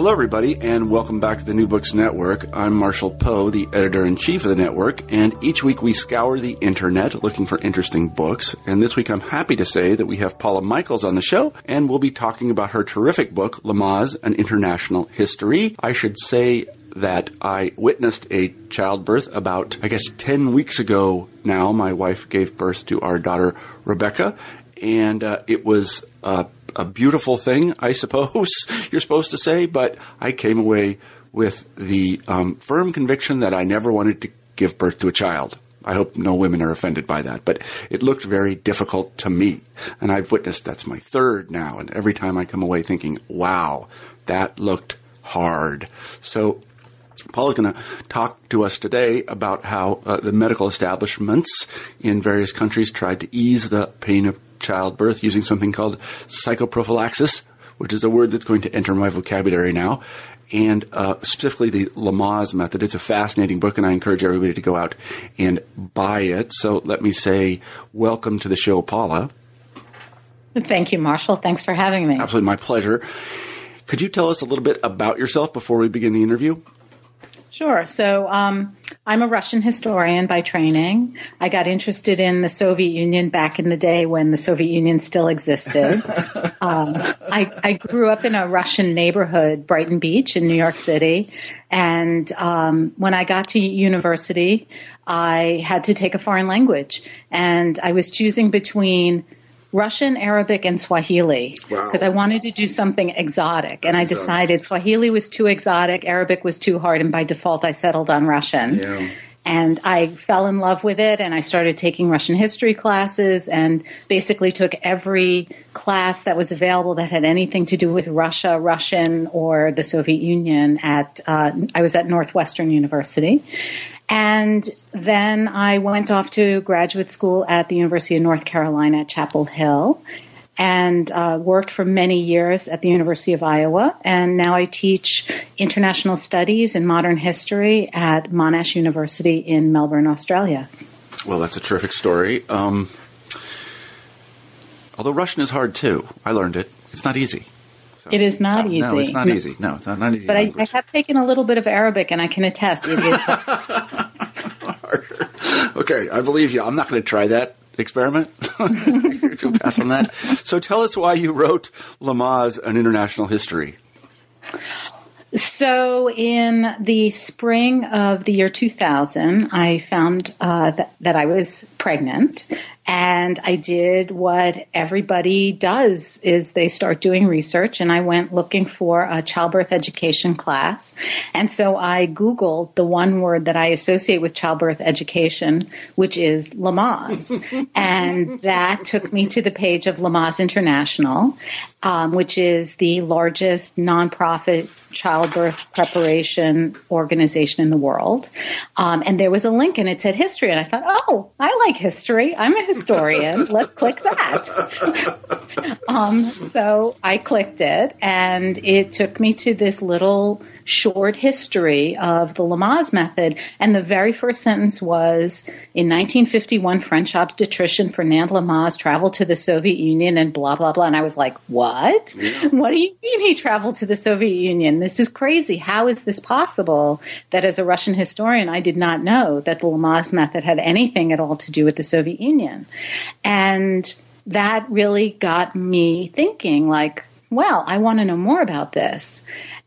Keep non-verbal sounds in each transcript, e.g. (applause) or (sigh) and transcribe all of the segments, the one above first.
Hello, everybody, and welcome back to the New Books Network. I'm Marshall Poe, the editor in chief of the network, and each week we scour the internet looking for interesting books. And this week I'm happy to say that we have Paula Michaels on the show, and we'll be talking about her terrific book, Lamaze, An International History. I should say that I witnessed a childbirth about, I guess, 10 weeks ago now. My wife gave birth to our daughter, Rebecca, and uh, it was uh, a beautiful thing, (laughs) I suppose you're supposed to say, but I came away with the um, firm conviction that I never wanted to give birth to a child. I hope no women are offended by that, but it looked very difficult to me. And I've witnessed that's my third now. And every time I come away thinking, wow, that looked hard. So Paul is going to talk to us today about how uh, the medical establishments in various countries tried to ease the pain of childbirth using something called psychoprophylaxis, which is a word that's going to enter my vocabulary now, and uh, specifically the Lamaze method. It's a fascinating book, and I encourage everybody to go out and buy it. So let me say, welcome to the show, Paula. Thank you, Marshall. Thanks for having me. Absolutely, my pleasure. Could you tell us a little bit about yourself before we begin the interview? Sure. So um, I'm a Russian historian by training. I got interested in the Soviet Union back in the day when the Soviet Union still existed. (laughs) um, I, I, grew up in a Russian neighborhood, Brighton Beach in New York City. And um, when I got to university, I had to take a foreign language. And I was choosing between Russian, Arabic, and Swahili because wow. I wanted to do something exotic. And I decided Swahili was too exotic, Arabic was too hard, and by default I settled on Russian. Yeah. And I fell in love with it and I started taking Russian history classes and basically took every class that was available that had anything to do with Russia, Russian, or the Soviet Union at, uh, I was at Northwestern University. And then I went off to graduate school at the University of North Carolina at Chapel Hill and uh, worked for many years at the University of Iowa. And now I teach international studies and modern history at Monash University in Melbourne, Australia. Well, that's a terrific story. Um, although Russian is hard too. I learned it. It's not easy. So, it is not easy. No, it's not no. easy. No, it's not, not easy. But I, I, have taken a little bit of Arabic, and I can attest it is. (laughs) okay, I believe you. I'm not going to try that experiment. (laughs) Pass on that. So tell us why you wrote Lamaze, an international history. So, in the spring of the year 2000, I found uh, that I was pregnant, and I did what everybody does is they start doing research and I went looking for a childbirth education class. And so I Googled the one word that I associate with childbirth education, which is Lamaze. (laughs) and that took me to the page of Lamaze International, um, which is the largest nonprofit childbirth preparation organization in the world. Um, and there was a link and it said history. And I thought, oh, I like history. I'm a historian. Let's click that. (laughs) um, so I clicked it and it took me to this little short history of the Lamaze method. And the very first sentence was in 1951, French obstetrician Fernand Lamaze traveled to the Soviet Union and blah, blah, blah. And I was like, what? Yeah. What do you mean he traveled to the Soviet Union? This is crazy. How is this possible that as a Russian historian, I did not know that the Lamaze method had anything at all to do with the Soviet Union? And that really got me thinking like, well, I want to know more about this.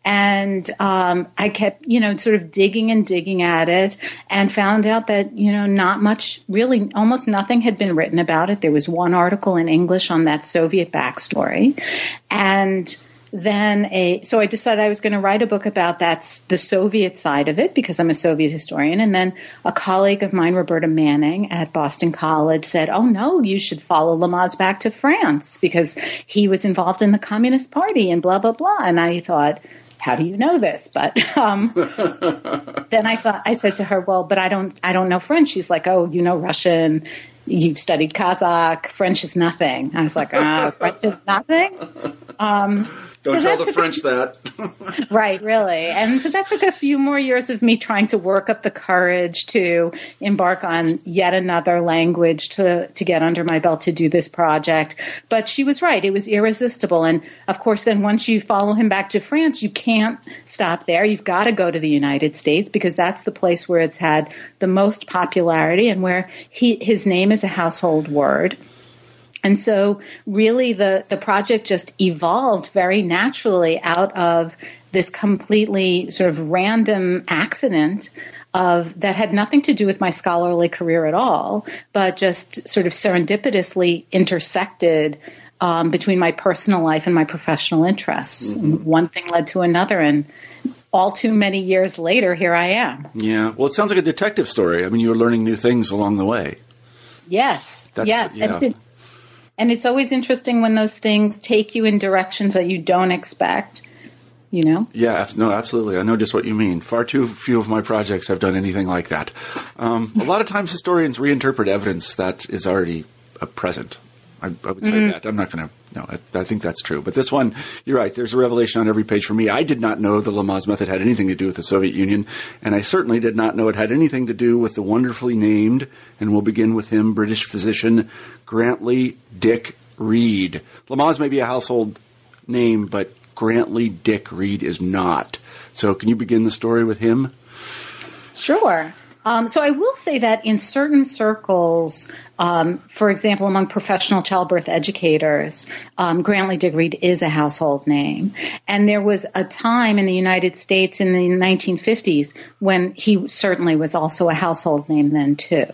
And um, I kept, you know, sort of digging and digging at it and found out that, you know, not much, really, almost nothing had been written about it. There was one article in English on that Soviet backstory. And then a so I decided I was going to write a book about that's the Soviet side of it because I'm a Soviet historian. And then a colleague of mine, Roberta Manning at Boston College, said, "Oh no, you should follow Lamaze back to France because he was involved in the Communist Party and blah blah blah." And I thought how do you know this? But um, (laughs) then I thought I said to her, well, but I don't I don't know French. She's like, oh, you know Russian. You've studied Kazakh. French is nothing. I was like, ah, French is nothing. (laughs) Um, don't so tell the French that. (laughs) right, really. And so that took a few more years of me trying to work up the courage to embark on yet another language to, to get under my belt to do this project. But she was right. It was irresistible. And of course, then once you follow him back to France, you can't stop there. You've got to go to the United States because that's the place where it's had the most popularity and where he, his name is a household word. And so really the, the project just evolved very naturally out of this completely sort of random accident of that had nothing to do with my scholarly career at all, but just sort of serendipitously intersected um, between my personal life and my professional interests. Mm-hmm. One thing led to another, and all too many years later, here I am. Yeah. Well, it sounds like a detective story. I mean, you were learning new things along the way. Yes. That's, yes. Yeah. And, it's always interesting when those things take you in directions that you don't expect. You know? Yeah, no, absolutely. I know just what you mean. Far too few of my projects have done anything like that. Um, a lot of times historians reinterpret evidence that is already uh, present. I, I would say mm-hmm. that. I'm not going to. No, I, I, think that's true. But this one, you're right. There's a revelation on every page for me. I did not know the Lamaze method had anything to do with the Soviet Union, and I certainly did not know it had anything to do with the wonderfully named, and we'll begin with him, British physician Grantly Dick Read. Lamaze may be a household name, but Grantly Dick Read is not. So, can you begin the story with him? Sure. Um, so I will say that in certain circles, um, for example, among professional childbirth educators, um, Grantly Dick Read is a household name. And there was a time in the United States in the 1950s when he certainly was also a household name then too.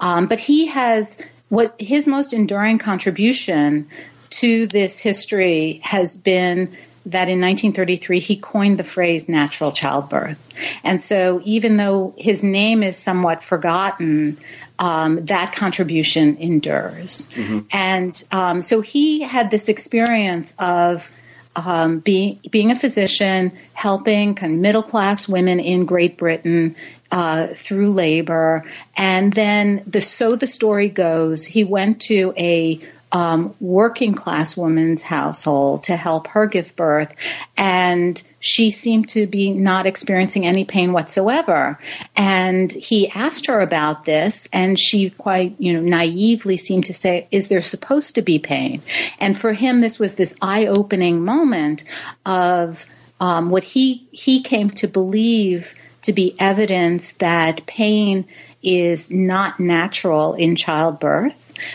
Um, but he has what his most enduring contribution to this history has been that in 1933 he coined the phrase natural childbirth. And so even though his name is somewhat forgotten, um, that contribution endures. Mm-hmm. And um, so he had this experience of um, being being a physician, helping kind of middle class women in Great Britain uh, through labor, and then the so the story goes, he went to a um, working class woman's household to help her give birth, and she seemed to be not experiencing any pain whatsoever. And he asked her about this, and she quite, you know, naively seemed to say, "Is there supposed to be pain?" And for him, this was this eye-opening moment of um, what he he came to believe to be evidence that pain is not natural in childbirth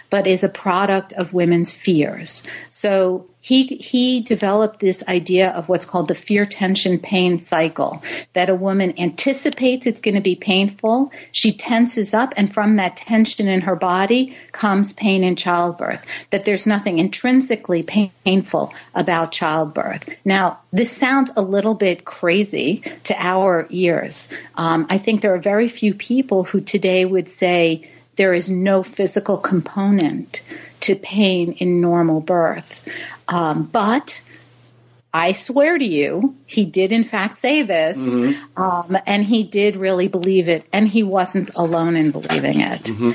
but is a product of women's fears. So he he developed this idea of what's called the fear tension pain cycle that a woman anticipates it's going to be painful she tenses up and from that tension in her body comes pain in childbirth that there's nothing intrinsically painful about childbirth. Now this sounds a little bit crazy to our ears. Um, i think there are very few people who today would say there is no physical component to pain in normal birth. Um, but I swear to you, he did in fact say this, mm-hmm. um, and he did really believe it, and he wasn't alone in believing it. Mm-hmm.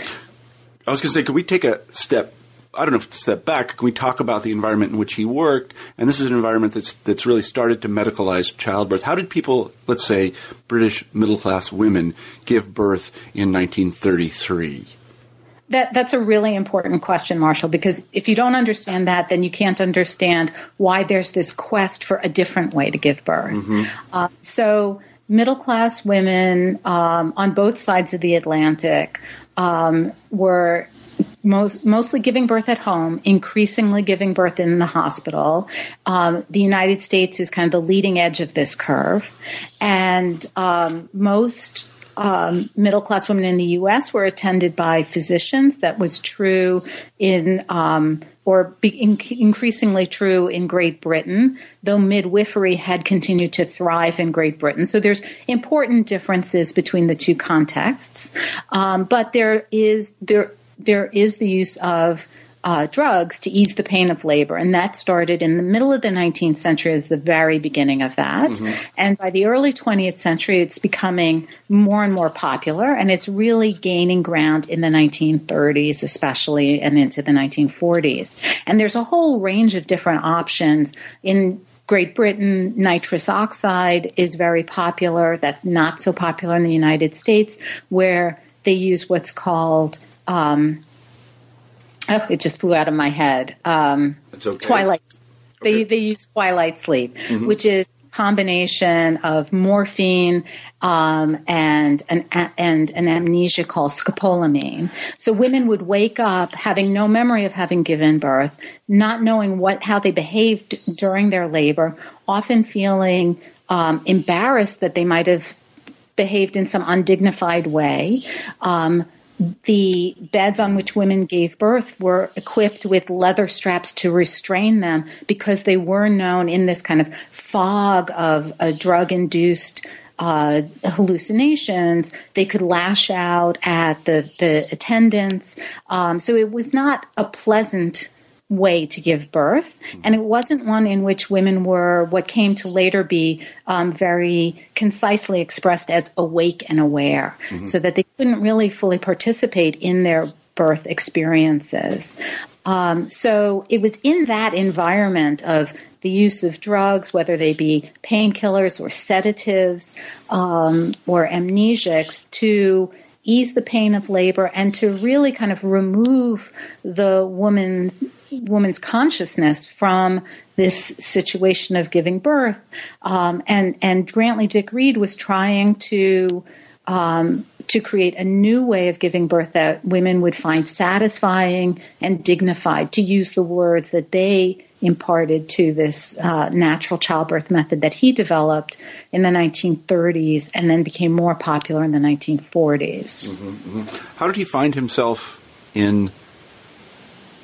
I was going to say, can we take a step I don't know if to step back, can we talk about the environment in which he worked? And this is an environment that's that's really started to medicalize childbirth. How did people, let's say, British middle class women, give birth in 1933? That, that's a really important question, Marshall, because if you don't understand that, then you can't understand why there's this quest for a different way to give birth. Mm-hmm. Uh, so, middle class women um, on both sides of the Atlantic um, were most, mostly giving birth at home, increasingly giving birth in the hospital. Um, the United States is kind of the leading edge of this curve, and um, most um, middle class women in the U.S. were attended by physicians. That was true in um, or in, increasingly true in Great Britain, though midwifery had continued to thrive in Great Britain. So there's important differences between the two contexts, um, but there is there there is the use of uh, drugs to ease the pain of labor. And that started in the middle of the 19th century as the very beginning of that. Mm-hmm. And by the early 20th century, it's becoming more and more popular and it's really gaining ground in the 1930s, especially and into the 1940s. And there's a whole range of different options in Great Britain, nitrous oxide is very popular. That's not so popular in the United States, where they use what's called um, Oh, it just flew out of my head. Um, okay. Twilight. Okay. They they use twilight sleep, mm-hmm. which is combination of morphine um, and an and an amnesia called scopolamine. So women would wake up having no memory of having given birth, not knowing what how they behaved during their labor, often feeling um, embarrassed that they might have behaved in some undignified way. Um, the beds on which women gave birth were equipped with leather straps to restrain them because they were known in this kind of fog of a drug induced uh, hallucinations. They could lash out at the, the attendants. Um, so it was not a pleasant way to give birth, and it wasn't one in which women were what came to later be um, very concisely expressed as awake and aware, mm-hmm. so that they couldn't really fully participate in their birth experiences. Um, so it was in that environment of the use of drugs, whether they be painkillers or sedatives um, or amnesics, to ease the pain of labor and to really kind of remove the woman's woman's consciousness from this situation of giving birth. Um, and and Grantly Dick Read was trying to um, to create a new way of giving birth that women would find satisfying and dignified. To use the words that they imparted to this uh, natural childbirth method that he developed in the 1930s and then became more popular in the 1940s. Mm-hmm, mm-hmm. How did he find himself in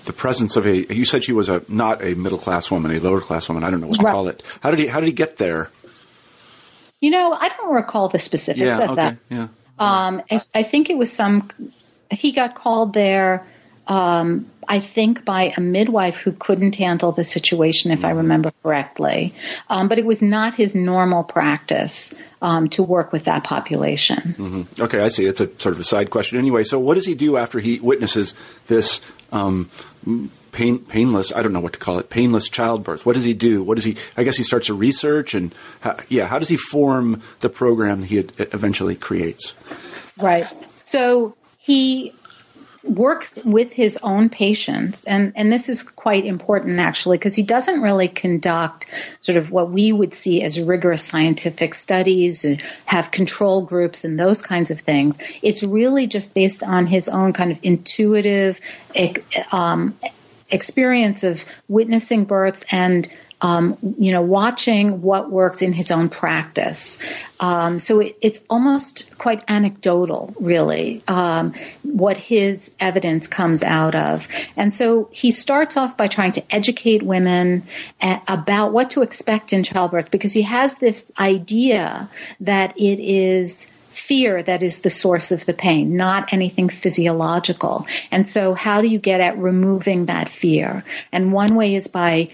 the presence of a? You said she was a not a middle class woman, a lower class woman. I don't know what to right. call it. How did he? How did he get there? You know, I don't recall the specifics yeah, of okay, that. Yeah. Um, I, I think it was some. He got called there um, I think by a midwife who couldn't handle the situation, if mm-hmm. I remember correctly. Um, but it was not his normal practice um, to work with that population. Mm-hmm. Okay, I see. It's a sort of a side question. Anyway, so what does he do after he witnesses this um, pain, painless? I don't know what to call it. Painless childbirth. What does he do? What does he? I guess he starts to research and how, yeah. How does he form the program he eventually creates? Right. So he works with his own patients, and, and this is quite important actually, because he doesn't really conduct sort of what we would see as rigorous scientific studies, and have control groups and those kinds of things. It's really just based on his own kind of intuitive um, experience of witnessing births and um, you know, watching what works in his own practice. Um, so it, it's almost quite anecdotal, really, um, what his evidence comes out of. And so he starts off by trying to educate women a- about what to expect in childbirth because he has this idea that it is fear that is the source of the pain, not anything physiological. And so how do you get at removing that fear? And one way is by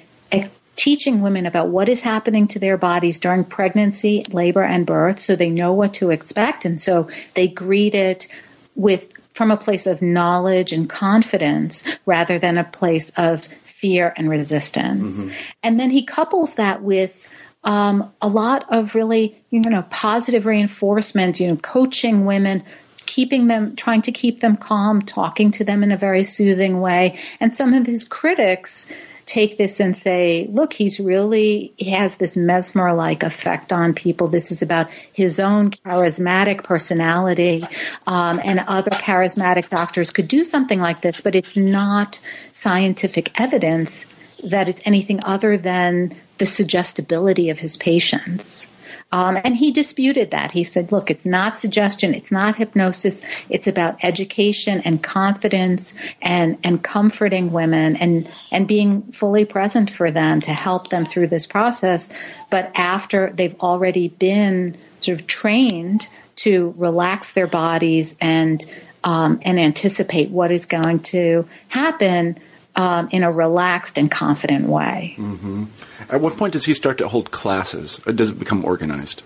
teaching women about what is happening to their bodies during pregnancy, labor, and birth so they know what to expect. And so they greet it with from a place of knowledge and confidence rather than a place of fear and resistance. Mm-hmm. And then he couples that with um, a lot of really, you know, positive reinforcement, you know, coaching women keeping them, trying to keep them calm, talking to them in a very soothing way. And some of his critics take this and say, look, he's really, he has this mesmer like effect on people. This is about his own charismatic personality. Um, and other charismatic doctors could do something like this, but it's not scientific evidence that it's anything other than the suggestibility of his patients. Um, and he disputed that. He said, look, it's not suggestion, it's not hypnosis, it's about education and confidence and, and comforting women and, and being fully present for them to help them through this process. But after they've already been sort of trained to relax their bodies and um, and anticipate what is going to happen um, in a relaxed and confident way. Mm-hmm. At what point does he start to hold classes? Or does it become organized?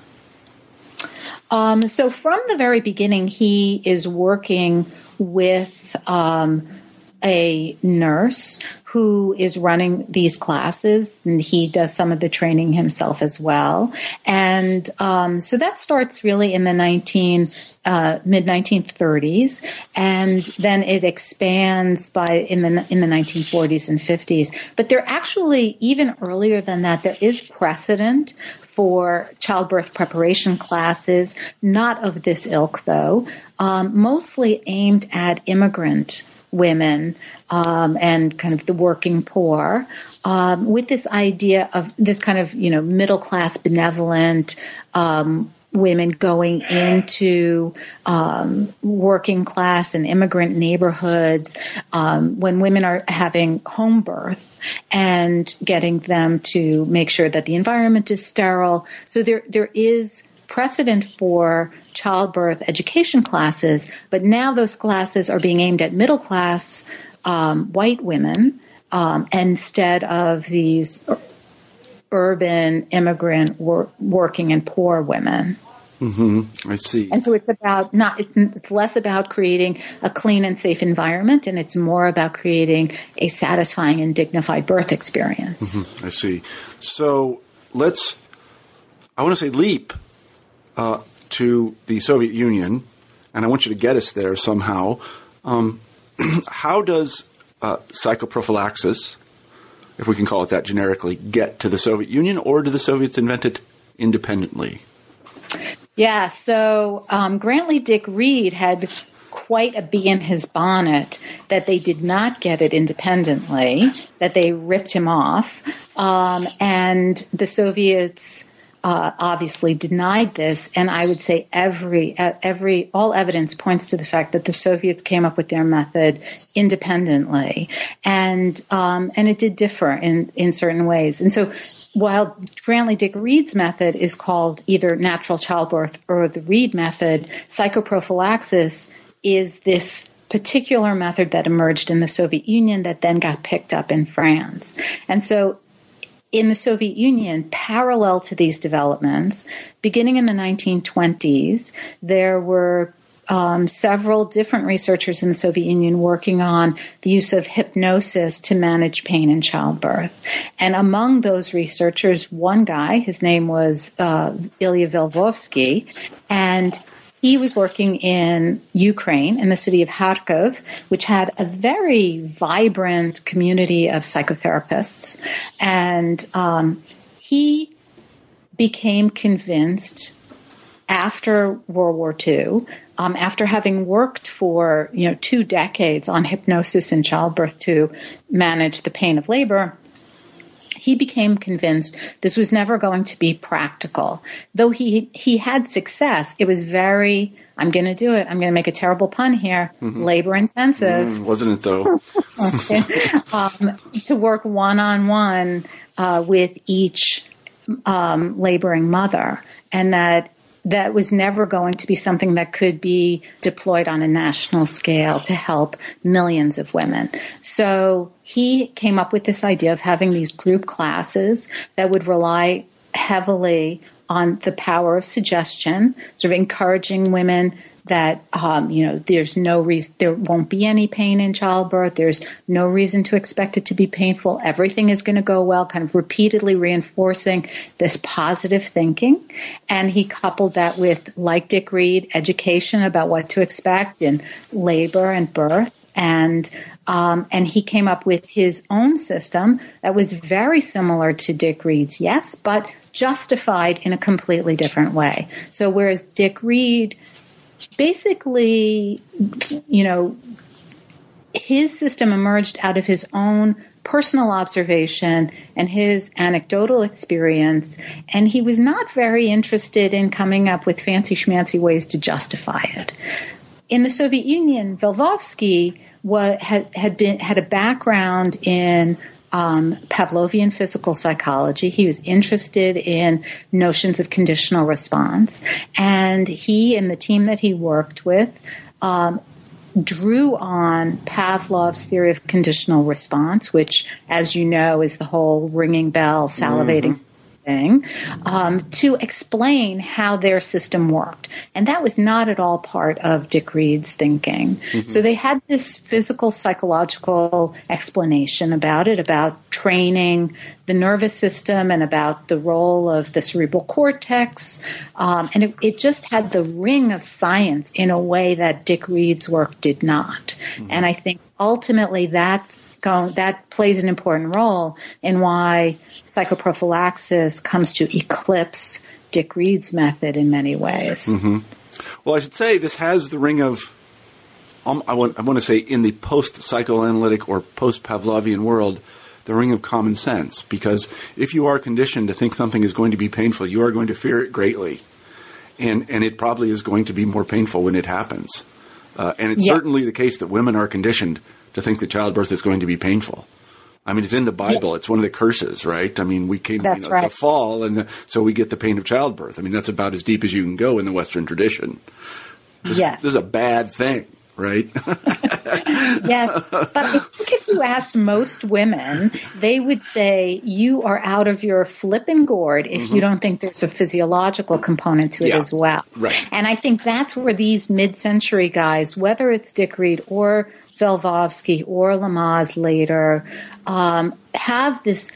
Um, so from the very beginning, he is working with um, a nurse who is running these classes, and he does some of the training himself as well. And um, so that starts really in the 19 uh, mid 1930s, and then it expands by in the in the 1940s and 50s. But there actually even earlier than that, there is precedent for childbirth preparation classes, not of this ilk though, um, mostly aimed at immigrant women um, and kind of the working poor um, with this idea of this kind of you know middle class benevolent um, women going into um, working class and immigrant neighborhoods um, when women are having home birth and getting them to make sure that the environment is sterile. So there there is precedent for childbirth education classes, but now those classes are being aimed at middle class um, white women um, instead of these urban immigrant wor- working and poor women. Mm-hmm. I see. And so it's about not, it's less about creating a clean and safe environment and it's more about creating a satisfying and dignified birth experience. Mm-hmm. I see. So let's, I want to say leap uh, to the Soviet Union, and I want you to get us there somehow. Um, (clears throat) how does uh, psychoprophylaxis, if we can call it that generically, get to the Soviet Union, or do the Soviets invent it independently? Yeah, so um, Grantly Dick Read had quite a bee in his bonnet that they did not get it independently, that they ripped him off, um, and the Soviets uh, obviously denied this, and I would say every every all evidence points to the fact that the Soviets came up with their method independently, and um, and it did differ in in certain ways. And so, while Grantly Dick Read's method is called either natural childbirth or the Read method, psychoprophylaxis is this particular method that emerged in the Soviet Union that then got picked up in France. And so in the Soviet Union, parallel to these developments, beginning in the 1920s, there were um, several different researchers in the Soviet Union working on the use of hypnosis to manage pain in childbirth. And among those researchers, one guy, his name was uh, Ilya Velvovsky, and he was working in Ukraine, in the city of Kharkov, which had a very vibrant community of psychotherapists. And um, he became convinced after World War II, um, after having worked for you know two decades on hypnosis in childbirth to manage the pain of labor, he became convinced this was never going to be practical. Though he he had success, it was very I'm going to do it. I'm going to make a terrible pun here. Mm-hmm. Labor intensive, mm, wasn't it though? (laughs) um, to work one on one with each um, laboring mother, and that that was never going to be something that could be deployed on a national scale to help millions of women. So he came up with this idea of having these group classes that would rely heavily on the power of suggestion, sort of encouraging women that um, you know there's no reason there won't be any pain in childbirth. There's no reason to expect it to be painful. Everything is going to go well. Kind of repeatedly reinforcing this positive thinking, and he coupled that with, like Dick Read, education about what to expect in labor and birth, and um, and he came up with his own system that was very similar to Dick Read's, yes, but justified in a completely different way. So whereas Dick Read basically, you know, his system emerged out of his own personal observation and his anecdotal experience, and he was not very interested in coming up with fancy schmancy ways to justify it. In the Soviet Union, Velvovsky had, had been had a background in um, Pavlovian physical psychology. He was interested in notions of conditional response, and he and the team that he worked with um, drew on Pavlov's theory of conditional response, which, as you know, is the whole ringing bell, salivating. Mm-hmm thing um, to explain how their system worked. And that was not at all part of Dick Read's thinking. Mm-hmm. So they had this physical, psychological explanation about it, about training the nervous system and about the role of the cerebral cortex. Um, and it, it, just had the ring of science in a way that Dick Read's work did not. Mm-hmm. And I think ultimately that's going, that plays an important role in why psychoprophylaxis comes to eclipse Dick Read's method in many ways. Mm-hmm. Well, I should say this has the ring of, um, I, want, I want to say, in the post psychoanalytic or post Pavlovian world, the ring of common sense. Because if you are conditioned to think something is going to be painful, you are going to fear it greatly. And, and it probably is going to be more painful when it happens. Uh, and it's certainly the case that women are conditioned to think that childbirth is going to be painful. I mean, it's in the Bible. It's one of the curses, right? I mean, we came that's you know, right. the fall, and the, so we get the pain of childbirth. I mean, that's about as deep as you can go in the Western tradition. This, yes, this is a bad thing, right? (laughs) yes, but I think if you asked most women, they would say you are out of your flipping gourd if mm-hmm. you don't think there's a physiological component to it yeah, as well. Right. And I think that's where these mid-century guys, whether it's Dick Read or Velvovsky or Lamaze later, um, have this,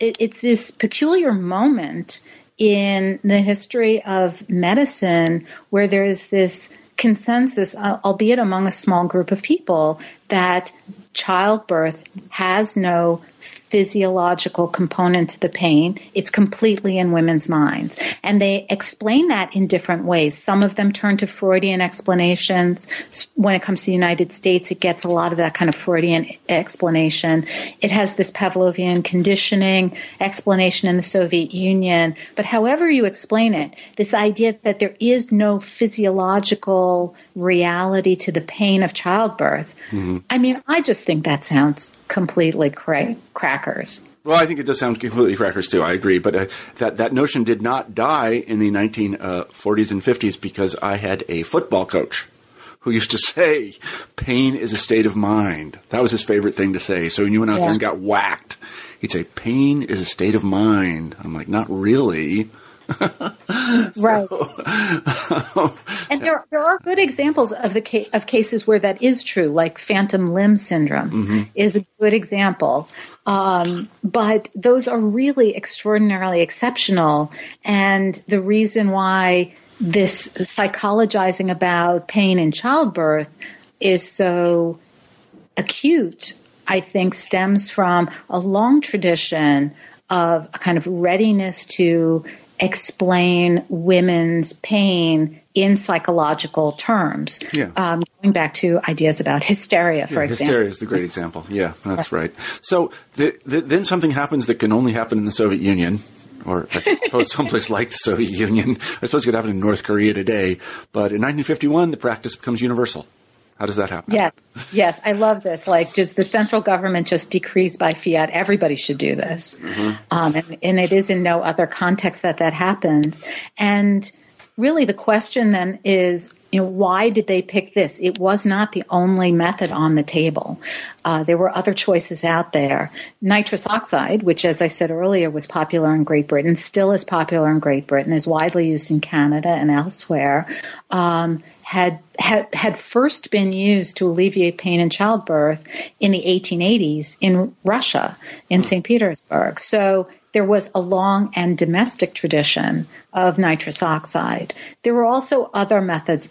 it, it's this peculiar moment in the history of medicine where there's this consensus, uh, albeit among a small group of people, that childbirth has no physiological component to the pain. It's completely in women's minds. And they explain that in different ways. Some of them turn to Freudian explanations. When it comes to the United States, it gets a lot of that kind of Freudian explanation. It has this Pavlovian conditioning explanation in the Soviet Union. But however you explain it, this idea that there is no physiological reality to the pain of childbirth, mm-hmm. I mean, I just think that sounds completely cra- crackers. Well, I think it does sound completely crackers too. I agree, but uh, that that notion did not die in the 1940s and 50s because I had a football coach who used to say, "Pain is a state of mind." That was his favorite thing to say. So when you went out yeah. there and got whacked, he'd say, "Pain is a state of mind." I'm like, "Not really." (laughs) right. (laughs) and there there are good examples of the ca- of cases where that is true, like phantom limb syndrome mm-hmm. is a good example. Um, but those are really extraordinarily exceptional, and the reason why this psychologizing about pain in childbirth is so acute, I think, stems from a long tradition of a kind of readiness to explain women's pain in psychological terms. Yeah. Um, going back to ideas about hysteria, for yeah, example. Hysteria is the great example. Yeah, that's right. So the, the, then something happens that can only happen in the Soviet Union. Or I suppose (laughs) someplace like the Soviet Union. I suppose it could happen in North Korea today. But in 1951, the practice becomes universal. How does that happen? Yes, yes, I love this. Like, does the central government just decrease by fiat? Everybody should do this, mm-hmm. um, and, and it is in no other context that that happens. And really, the question then is, you know, why did they pick this? It was not the only method on the table. Uh, there were other choices out there. Nitrous oxide, which, as I said earlier, was popular in Great Britain, still is popular in Great Britain, is widely used in Canada and elsewhere. Um, had, had, had first been used to alleviate pain in childbirth in the 1880s in Russia, in St. Petersburg. So there was a long and domestic tradition of nitrous oxide. There were also other methods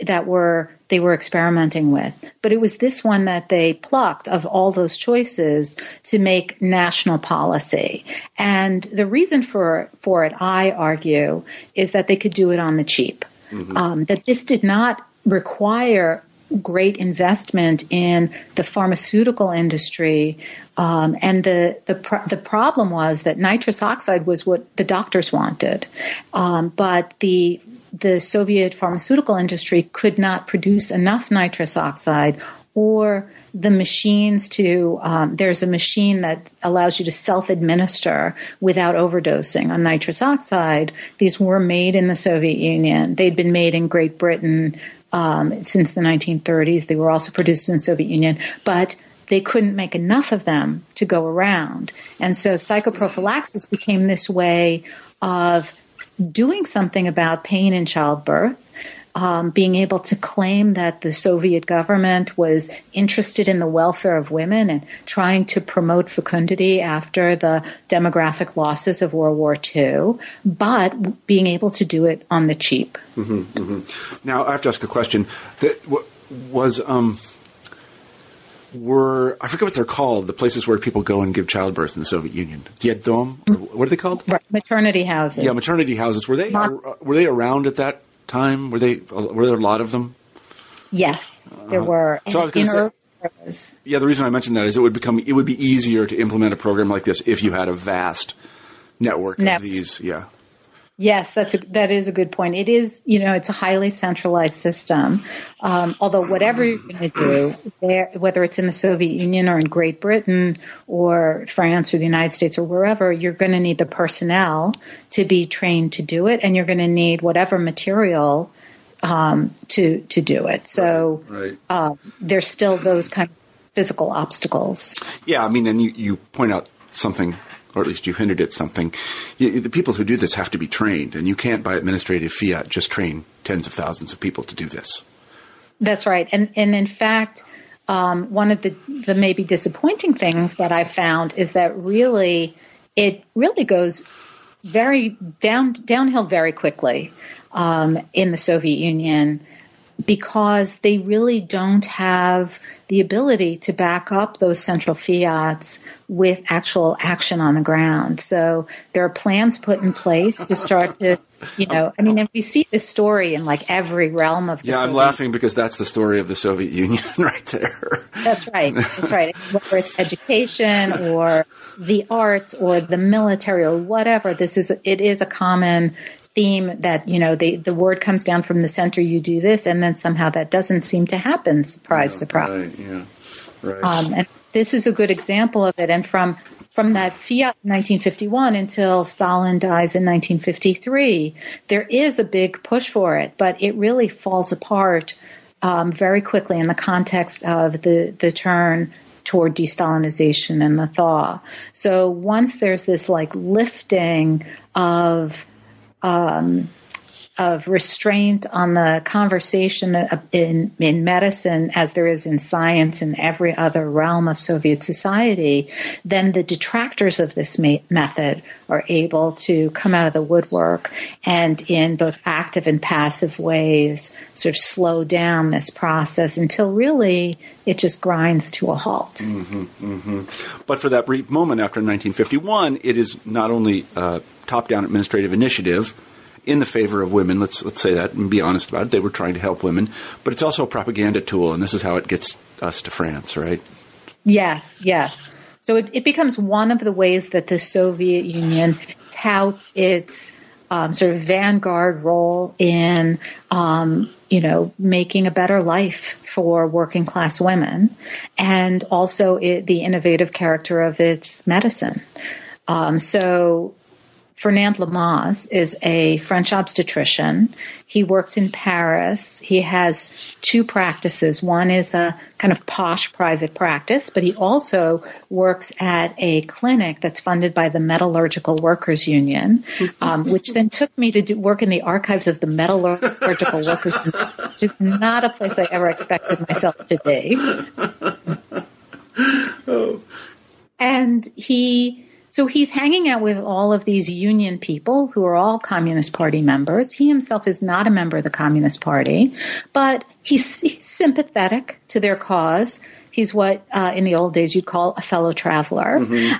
that were they were experimenting with. But it was this one that they plucked of all those choices to make national policy. And the reason for for it, I argue, is that they could do it on the cheap. Mm-hmm. Um, that this did not require great investment in the pharmaceutical industry, um, and the the pr- the problem was that nitrous oxide was what the doctors wanted, um, but the the Soviet pharmaceutical industry could not produce enough nitrous oxide or the machines to um, there's a machine that allows you to self-administer without overdosing on nitrous oxide. These were made in the soviet union. They'd been made in great britain um, since the 1930s they were also produced in the soviet union but they couldn't make enough of them to go around. And so psychoprophylaxis became this way of doing something about pain in childbirth um, being able to claim that the Soviet government was interested in the welfare of women and trying to promote fecundity after the demographic losses of World War II, but being able to do it on the cheap. Mm-hmm, mm-hmm. Now, I have to ask a question. That was um, were I forget what they're called, the places where people go and give childbirth in the Soviet Union. Dietdom, what are they called? Maternity houses. Yeah, maternity houses. Were they were they around at that time? Were they were there a lot of them? Yes, there uh-huh. were. So I was going to say, yeah. The reason I mentioned that is it would become it would be easier to implement a program like this if you had a vast network of these. Yeah. Yes, that's a, that is a good point. It is, you know, it's a highly centralized system. Um, although whatever you're going to do, there, whether it's in the Soviet Union or in Great Britain or France or the United States or wherever, you're going to need the personnel to be trained to do it, and you're going to need whatever material um, to to do it. So right, right. Uh, there's still those kind of physical obstacles. Yeah, I mean, and you, you point out something or at least you hinted at something. You, the people who do this have to be trained, and you can't, by administrative fiat, just train tens of thousands of people to do this. That's right, and and in fact, um, one of the the maybe disappointing things that I found is that really it really goes very down downhill very quickly um, in the Soviet Union because they really don't have the ability to back up those central fiats with actual action on the ground. So there are plans put in place to start to, you know, I mean, and we see this story in like every realm of the Yeah, Soviet I'm laughing because that's the story of the Soviet Union (laughs) right there. That's right. That's right. Whether it's education or the arts or the military or whatever, this is, it is a common theme that you know the the word comes down from the center you do this and then somehow that doesn't seem to happen surprise yeah, surprise right, yeah right um, and this is a good example of it and from from that fiat 1951 until Stalin dies in 1953 there is a big push for it but it really falls apart um, very quickly in the context of the the turn toward de-Stalinization and the thaw. So once there's this like lifting of um, of restraint on the conversation in in medicine as there is in science and every other realm of Soviet society, then the detractors of this method are able to come out of the woodwork and in both active and passive ways sort of slow down this process until really it just grinds to a halt. Mm-hmm, mm-hmm. But for that brief moment after 1951, it is not only a top-down administrative initiative in the favor of women. Let's let's say that and be honest about it. They were trying to help women, but it's also a propaganda tool, and this is how it gets us to France, right? Yes, yes. So it, it becomes one of the ways that the Soviet Union touts its um, sort of vanguard role in, um, you know, making a better life for working class women, and also it, the innovative character of its medicine. Um, so Fernand Lamaze is a French obstetrician. He works in Paris. He has two practices. One is a kind of posh private practice, but he also works at a clinic that's funded by the Metallurgical Workers Union, um, which then took me to do work in the archives of the Metallurgical Workers Union, which is not a place I ever expected myself to be. (laughs) Oh. And he so he's hanging out with all of these union people who are all Communist Party members. He himself is not a member of the Communist Party, but he's, he's sympathetic to their cause. He's what uh, in the old days you'd call a fellow traveler, mm-hmm.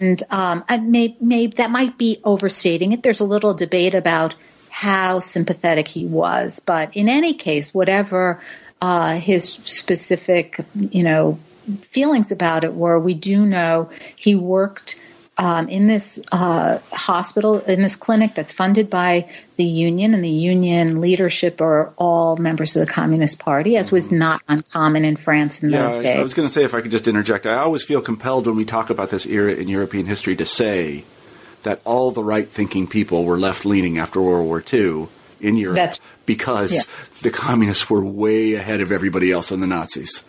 and um, may, may, that might be overstating it. There's a little debate about how sympathetic he was, but in any case, whatever uh, his specific, you know, feelings about it were. We do know he worked um, in this uh, hospital, in this clinic that's funded by the union, and the union leadership are all members of the Communist Party, as was not uncommon in France in yeah, those days. I, I was going to say, if I could just interject, I always feel compelled when we talk about this era in European history to say that all the right thinking people were left leaning after World War II in Europe That's- because yeah. the communists were way ahead of everybody else and the Nazis.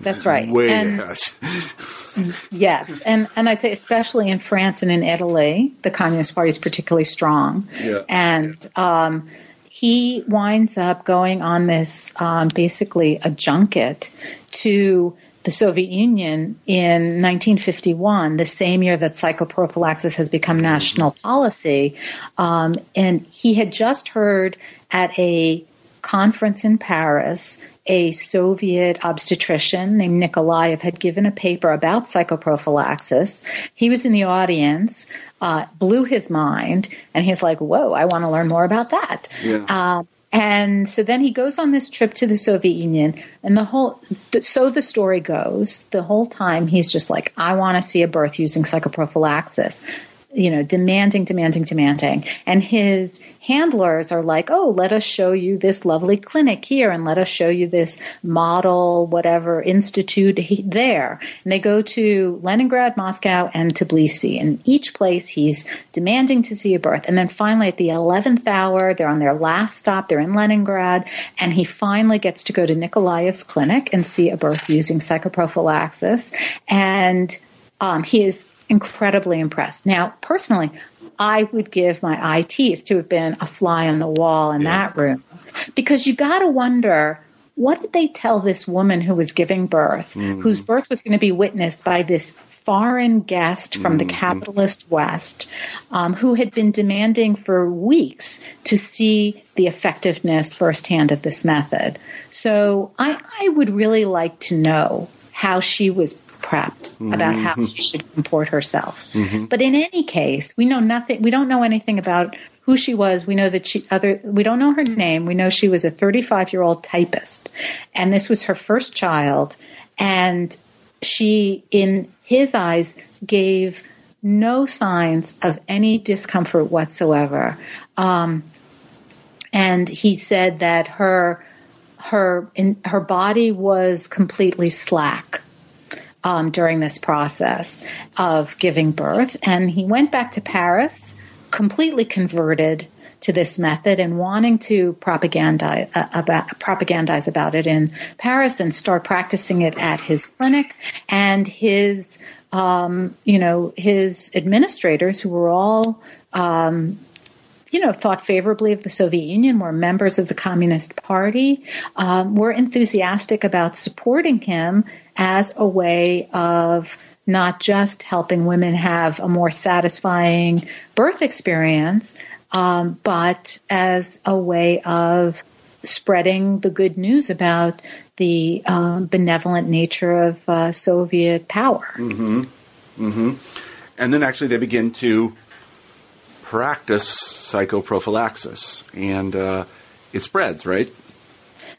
That's right. Way and ahead. (laughs) yes, and and I'd say especially in France and in Italy, the Communist Party is particularly strong. Yeah. And um, he winds up going on this um, basically a junket to the Soviet Union in 1951, the same year that psychoprophylaxis has become national policy. Um, and he had just heard at a conference in Paris, a Soviet obstetrician named Nikolaev had given a paper about psychoprophylaxis. He was in the audience, uh, blew his mind, and he's like, whoa, I want to learn more about that. Yeah. Uh, and so then he goes on this trip to the Soviet Union, and the whole, so the story goes, the whole time he's just like, I want to see a birth using psychoprophylaxis you know, demanding, demanding, demanding. And his handlers are like, oh, let us show you this lovely clinic here and let us show you this model, whatever, institute there. And they go to Leningrad, Moscow, and Tbilisi. And each place he's demanding to see a birth. And then finally at the 11th hour, they're on their last stop. They're in Leningrad. And he finally gets to go to Nikolaev's clinic and see a birth using psychoprophylaxis. And um, he is incredibly impressed. Now, personally, I would give my eye teeth to have been a fly on the wall in that room. Because you got to wonder what did they tell this woman who was giving birth, whose birth was going to be witnessed by this foreign guest from the capitalist West, um, who had been demanding for weeks to see the effectiveness firsthand of this method. So I, I would really like to know how she was prepped mm-hmm. about how mm-hmm. she should comport herself. Mm-hmm. But in any case, we know nothing. We don't know anything about who she was. We know that she other. We don't know her name. We know she was a 35 year old typist, and this was her first child. And she, in his eyes, gave no signs of any discomfort whatsoever. Um, and he said that her her in, her body was completely slack um, during this process of giving birth. And he went back to Paris, completely converted to this method and wanting to propagandize uh, about propagandize about it in Paris and start practicing it at his clinic and his um, you know his administrators who were all um, you know, thought favorably of the Soviet Union, were members of the Communist Party, um, were enthusiastic about supporting him as a way of not just helping women have a more satisfying birth experience, um, but as a way of spreading the good news about the um, benevolent nature of uh, Soviet power. Mm-hmm. Mm-hmm. And then actually they begin to practice psychoprophylaxis, and uh, it spreads, right?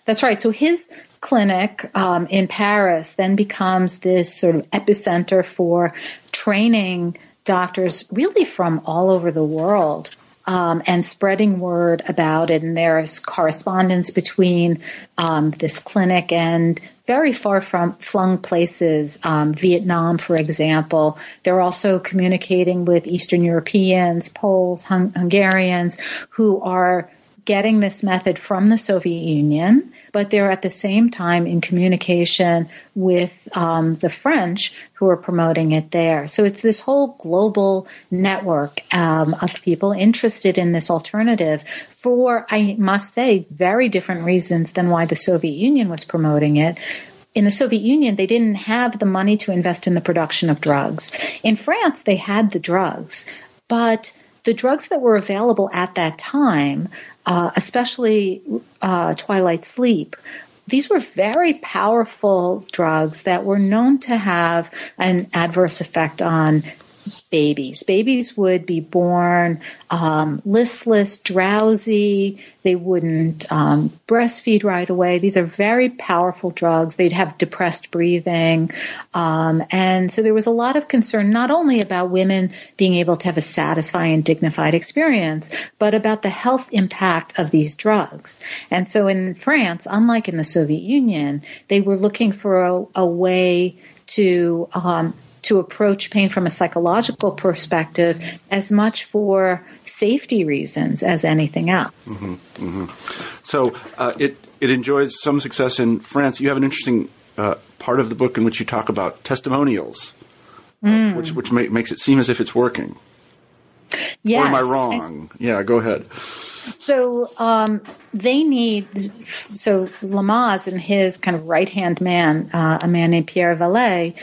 That's right. So his clinic um, in Paris then becomes this sort of epicenter for training doctors really from all over the world. Um, and spreading word about it, and there's correspondence between um, this clinic and very far from flung places, um, Vietnam, for example. They're also communicating with Eastern Europeans, Poles, Hung- Hungarians, who are getting this method from the Soviet Union, but they're at the same time in communication with um, the French who are promoting it there. So it's this whole global network um, of people interested in this alternative for, I must say, very different reasons than why the Soviet Union was promoting it in the Soviet Union, they didn't have the money to invest in the production of drugs. In France, they had the drugs, but the drugs that were available at that time, uh, especially uh, twilight sleep, these were very powerful drugs that were known to have an adverse effect on babies. Babies would be born um, listless, drowsy. They wouldn't um, breastfeed right away. These are very powerful drugs. They'd have depressed breathing. Um, and so there was a lot of concern not only about women being able to have a satisfying, dignified experience, but about the health impact of these drugs. And so in France, unlike in the Soviet Union, they were looking for a, a way to um, to approach pain from a psychological perspective as much for safety reasons as anything else. Mm-hmm, mm-hmm. So uh, it it enjoys some success in France. You have an interesting uh, part of the book in which you talk about testimonials, uh, mm. which which ma- makes it seem as if it's working. Yes. Or am I wrong? yeah, go ahead. So um, they need so Lamaze and his kind of right hand man, uh, a man named Pierre Vellay,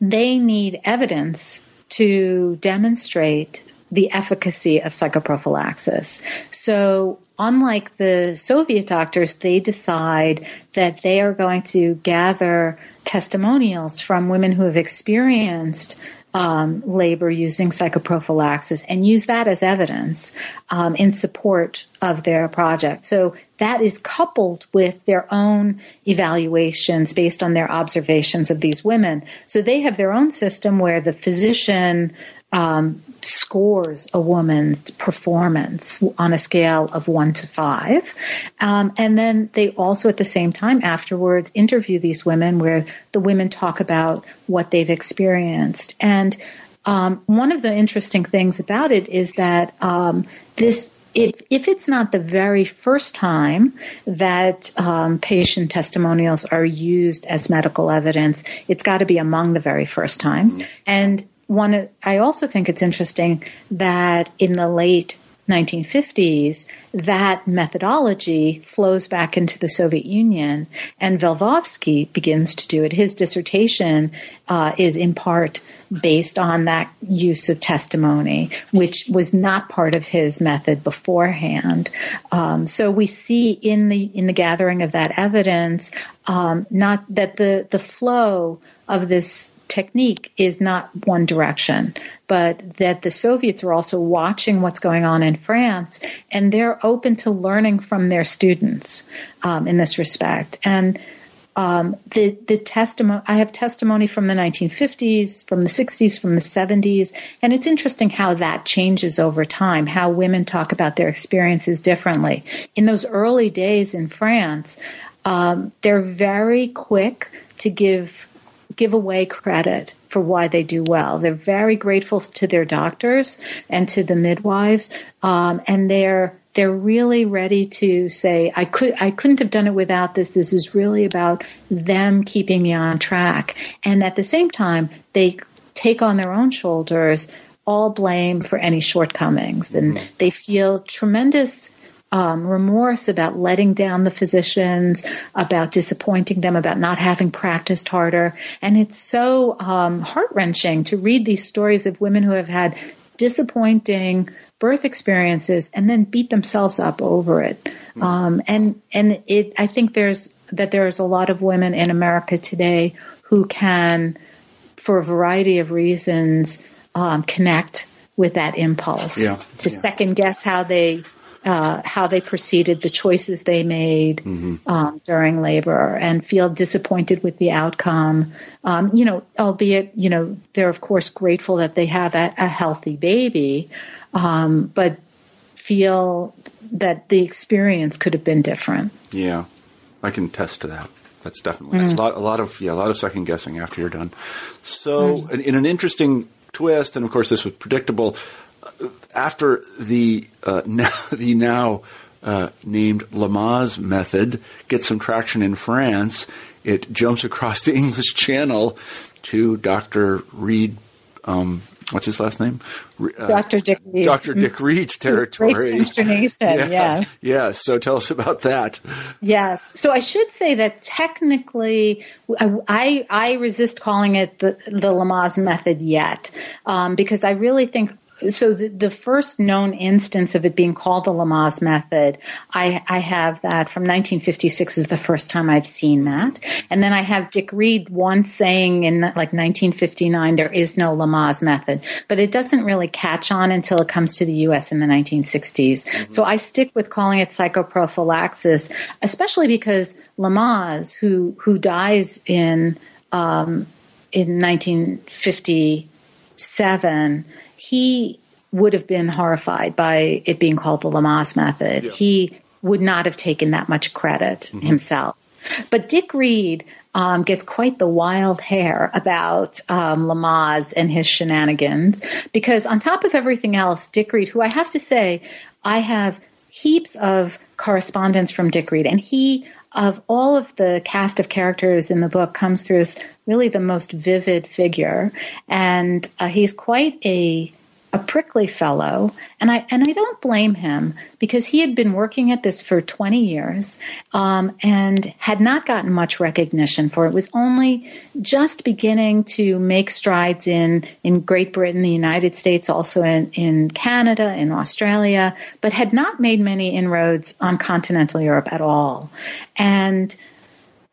they need evidence to demonstrate the efficacy of psychoprophylaxis. So unlike the Soviet doctors, they decide that they are going to gather testimonials from women who have experienced um, labor using psychoprophylaxis and use that as evidence um, in support of their project. So that is coupled with their own evaluations based on their observations of these women. So they have their own system where the physician um, scores a woman's performance on a scale of one to five. Um, and then they also at the same time afterwards interview these women where the women talk about what they've experienced. And um, one of the interesting things about it is that um, this if, if it's not the very first time that um, patient testimonials are used as medical evidence, it's got to be among the very first times. Mm-hmm. And one, I also think it's interesting that in the late 1950s, that methodology flows back into the Soviet Union, and Velvovsky begins to do it. His dissertation uh, is in part based on that use of testimony, which was not part of his method beforehand. Um, so we see in the in the gathering of that evidence, um, not that the the flow of this technique is not one direction, but that the Soviets are also watching what's going on in France and they're open to learning from their students um, in this respect. And um, the the testimony I have testimony from the 1950s, from the 60s, from the 70s, and it's interesting how that changes over time. How women talk about their experiences differently. In those early days in France, um, they're very quick to give give away credit for why they do well. They're very grateful to their doctors and to the midwives, um, and they're they're really ready to say, I could I couldn't have done it without this. This is really about them keeping me on track, and at the same time, they take on their own shoulders all blame for any shortcomings, and mm-hmm. they feel tremendous um, remorse about letting down the physicians, about disappointing them, about not having practiced harder. And it's so um, heart wrenching to read these stories of women who have had disappointing birth experiences and then beat themselves up over it. Mm-hmm. Um, and and it, I think there's that there's a lot of women in America today who can, for a variety of reasons, um, connect with that impulse yeah. to yeah. second guess how they uh, how they proceeded, the choices they made mm-hmm. um, during labor, and feel disappointed with the outcome. Um, you know, albeit you know they're of course grateful that they have a, a healthy baby, um, but feel that the experience could have been different. Yeah, I can attest to that. That's definitely mm. that's a lot, a lot of yeah, a lot of second guessing after you're done. So, in, in an interesting twist, and of course this was predictable after the uh, (laughs) now, the now uh, named Lamaze method gets some traction in France, it jumps across the (laughs) English Channel to Dr. Read. Um, what's his last name? Uh, Dr. Dick Read. Dr. Dick Read's (laughs) territory. Great yeah, yes. Yeah. So tell us about that. Yes. So I should say that technically, I I resist calling it the the Lamaze method yet, um, because I really think so the, the, first known instance of it being called the Lamaze method, I, I have that from 1956 is the first time I've seen that. And then I have Dick Read once saying in like 1959 there is no Lamaze method, but it doesn't really catch on until it comes to the U.S. in the 1960s. Mm-hmm. So I stick with calling it psychoprophylaxis, especially because Lamaze, who who dies in um, in 1957 he would have been horrified by it being called the Lamaze method. Yeah. He would not have taken that much credit mm-hmm. himself. But Dick Read um, gets quite the wild hair about um, Lamaze and his shenanigans because on top of everything else, Dick Read, who I have to say, I have heaps of correspondence from Dick Read, and he of all of the cast of characters in the book comes through as really the most vivid figure and uh, he's quite a a prickly fellow, and I and I don't blame him because he had been working at this for 20 years um, and had not gotten much recognition for it. Was only just beginning to make strides in in Great Britain, the United States, also in in Canada, in Australia, but had not made many inroads on continental Europe at all. And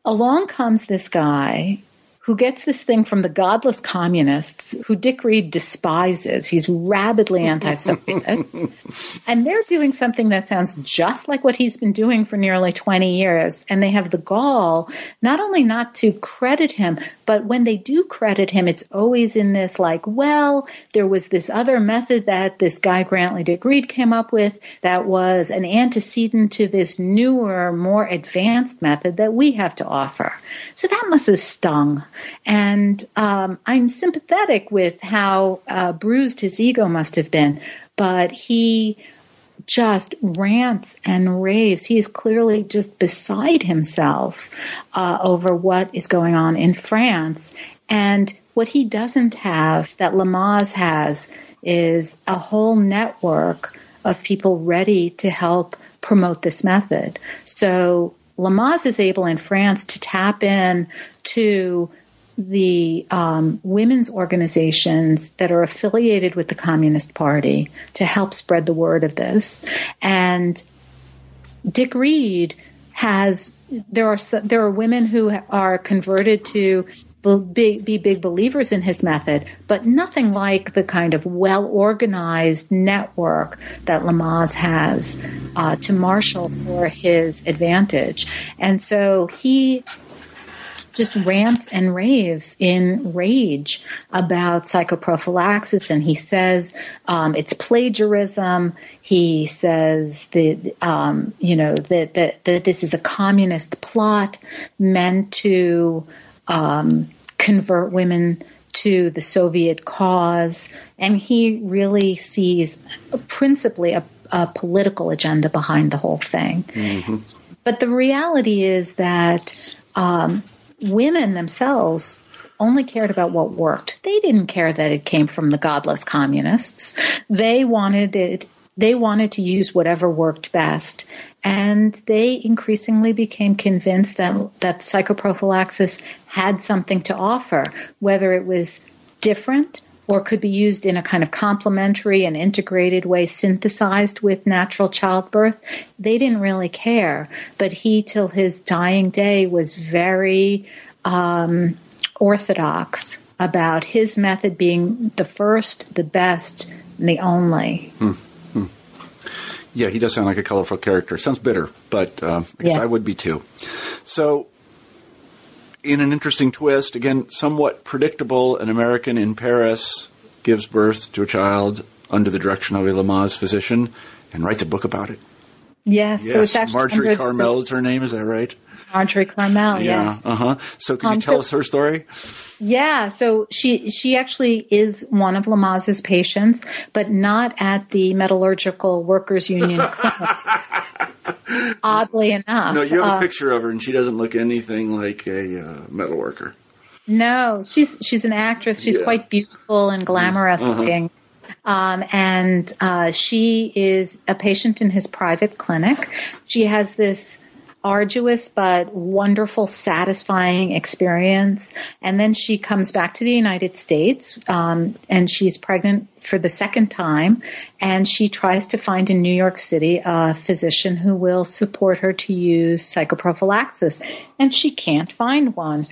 along comes this guy who gets this thing from the godless communists who Dick Read despises. He's rabidly (laughs) anti-Soviet. and they're doing something that sounds just like what he's been doing for nearly 20 years. And they have the gall not only not to credit him, but when they do credit him, it's always in this like, well, there was this other method that this guy Grantly Dick Read came up with that was an antecedent to this newer, more advanced method that we have to offer. So that must have stung. And um, I'm sympathetic with how uh, bruised his ego must have been, but he just rants and raves. He is clearly just beside himself uh, over what is going on in France. And what he doesn't have that Lamaze has is a whole network of people ready to help promote this method. So Lamaze is able in France to tap in to the um, women's organizations that are affiliated with the Communist Party to help spread the word of this. And Dick Read has there are there are women who are converted to be, be big believers in his method, but nothing like the kind of well organized network that Lamaze has uh, to marshal for his advantage. And so he just rants and raves in rage about psychoprophylaxis, and he says um, it's plagiarism. He says that um, you know that, that that this is a communist plot meant to um, convert women to the Soviet cause, and he really sees principally a, a political agenda behind the whole thing. Mm-hmm. But the reality is that um, women themselves only cared about what worked. They didn't care that it came from the godless communists. They wanted it they wanted to use whatever worked best. And they increasingly became convinced that, that psychoprophylaxis had something to offer, whether it was different or could be used in a kind of complementary and integrated way, synthesized with natural childbirth. They didn't really care. But he, till his dying day, was very um, orthodox about his method being the first, the best, and the only. Hmm. hmm. Yeah, he does sound like a colorful character. Sounds bitter, but uh, I guess yeah. I would be too. So, in an interesting twist, again, somewhat predictable, an American in Paris gives birth to a child under the direction of a Lamaze physician and writes a book about it. Yes, yes. so it's actually Marjorie Karmel is her name, is that right? Marjorie Karmel, yeah, yes. Uh huh. So can um, you tell so, us her story? Yeah, so she she actually is one of Lamaze's patients, but not at the Metallurgical Workers Union (laughs) clinic. Oddly enough. No, you have a uh, picture of her, and she doesn't look anything like a uh, metal worker. No, she's she's an actress. She's yeah. quite beautiful and glamorous uh-huh. looking. Um, and uh, she is a patient in his private clinic. She has this arduous but wonderful, satisfying experience. And then she comes back to the United States, um, and she's pregnant for the second time, and she tries to find in New York City a physician who will support her to use psychoprophylaxis, and she can't find one.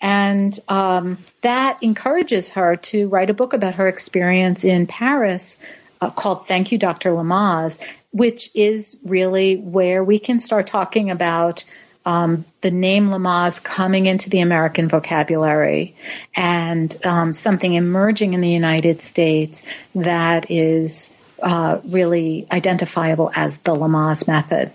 And um, that encourages her to write a book about her experience in Paris uh, called Thank You, Dr. Lamaze, which is really where we can start talking about um, the name Lamaze coming into the American vocabulary and um, something emerging in the United States that is uh, really identifiable as the Lamaze method.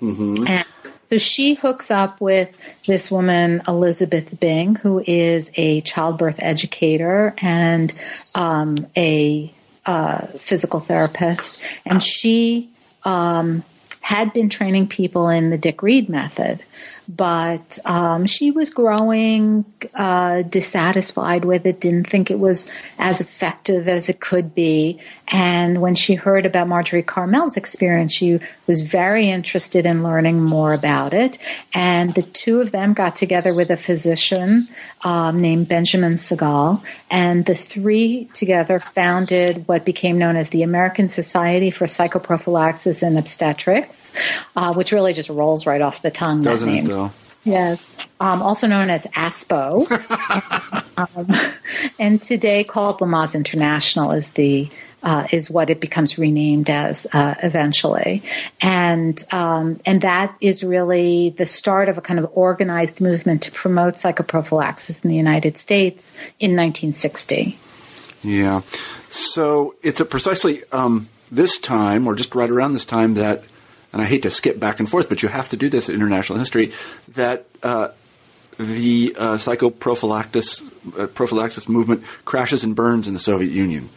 Mm-hmm. And so she hooks up with this woman, Elisabeth Bing, who is a childbirth educator and um, a uh, physical therapist, and she um, had been training people in the Dick Read method but um, she was growing uh, dissatisfied with it, didn't think it was as effective as it could be. And when she heard about Marjorie Karmel's experience, she was very interested in learning more about it. And the two of them got together with a physician um, named Benjamin Segal, and the three together founded what became known as the American Society for Psychoprophylaxis and Obstetrics, uh, which really just rolls right off the tongue. Doesn't it though? Yes, um, also known as ASPO, (laughs) um, and, today called Lamaze International is the uh, is what it becomes renamed as uh, eventually, and um, and that is really the start of a kind of organized movement to promote psychoprophylaxis in the United States in 1960. Yeah, so it's precisely um, this time, or just right around this time, that and I hate to skip back and forth, but you have to do this in international history, that uh, the uh, psychoprophylaxis uh, prophylaxis movement crashes and burns in the Soviet Union.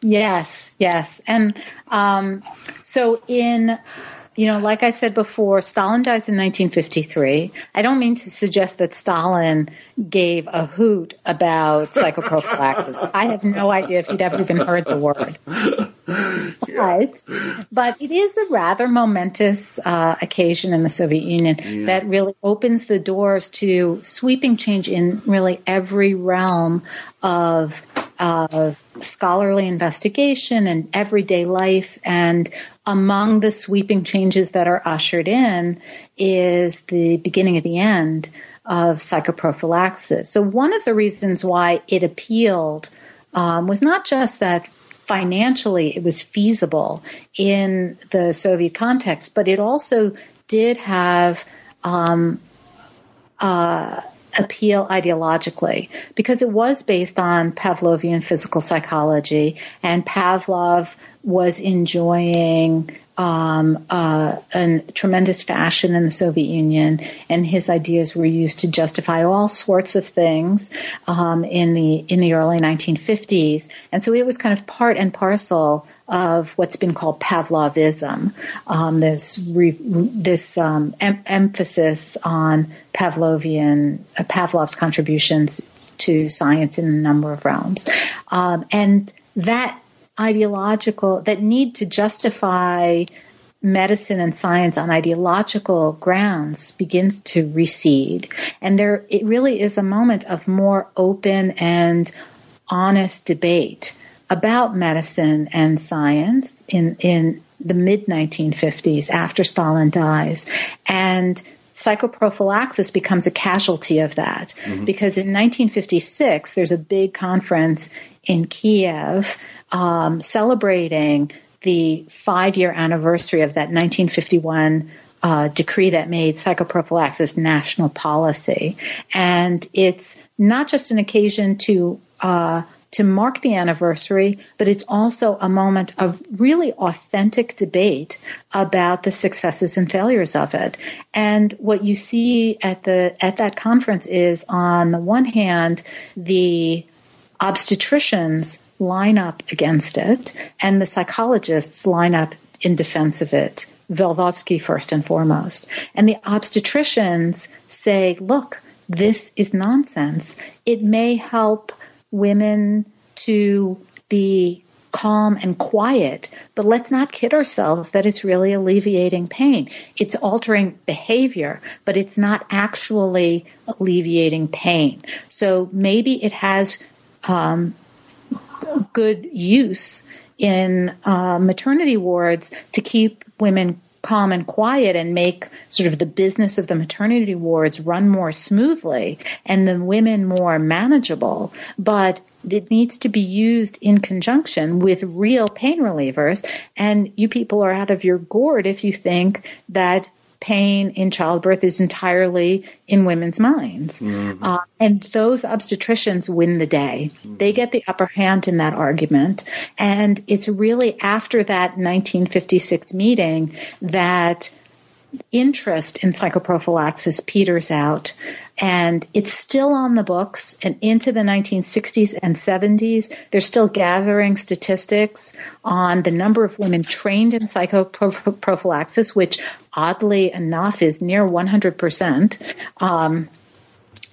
Yes, yes. And um, so in you know, like I said before, Stalin dies in 1953. I don't mean to suggest that Stalin gave a hoot about (laughs) psychoprophylaxis. I have no idea if he'd ever even heard the word. (laughs) But, but it is a rather momentous uh, occasion in the Soviet Union yeah. that really opens the doors to sweeping change in really every realm of of scholarly investigation and everyday life. And among the sweeping changes that are ushered in is the beginning of the end of psychoprophylaxis. So one of the reasons why it appealed um, was not just that financially it was feasible in the Soviet context, but it also did have um, uh, appeal ideologically because it was based on Pavlovian physical psychology and Pavlov was enjoying um, uh, a tremendous fashion in the Soviet Union, and his ideas were used to justify all sorts of things um, in the in the early 1950s. And so it was kind of part and parcel of what's been called Pavlovism, um, this re, this um, em- emphasis on Pavlovian uh, Pavlov's contributions to science in a number of realms, um, and that ideological that need to justify medicine and science on ideological grounds begins to recede. And there it really is a moment of more open and honest debate about medicine and science in in the mid 1950s after Stalin dies. And psychoprophylaxis becomes a casualty of that mm-hmm. because in 1956 there's a big conference in Kiev um, celebrating the five year anniversary of that 1951 uh, decree that made psychoprophylaxis national policy. And it's not just an occasion to uh, to mark the anniversary, but it's also a moment of really authentic debate about the successes and failures of it. And what you see at the at that conference is on the one hand the obstetricians line up against it and the psychologists line up in defense of it. Velvovsky first and foremost. And the obstetricians say, look, this is nonsense. It may help women to be calm and quiet. But let's not kid ourselves that it's really alleviating pain. It's altering behavior, but it's not actually alleviating pain. So maybe it has um, good use in uh, maternity wards to keep women calm and quiet and make sort of the business of the maternity wards run more smoothly and the women more manageable. But it needs to be used in conjunction with real pain relievers. And you people are out of your gourd if you think that pain in childbirth is entirely in women's minds. Mm-hmm. Uh, and those obstetricians win the day. Mm-hmm. They get the upper hand in that argument. And it's really after that 1956 meeting that interest in psychoprophylaxis peters out and it's still on the books and into the 1960s and 70s they're still gathering statistics on the number of women trained in psychoprophylaxis which oddly enough is near 100% um,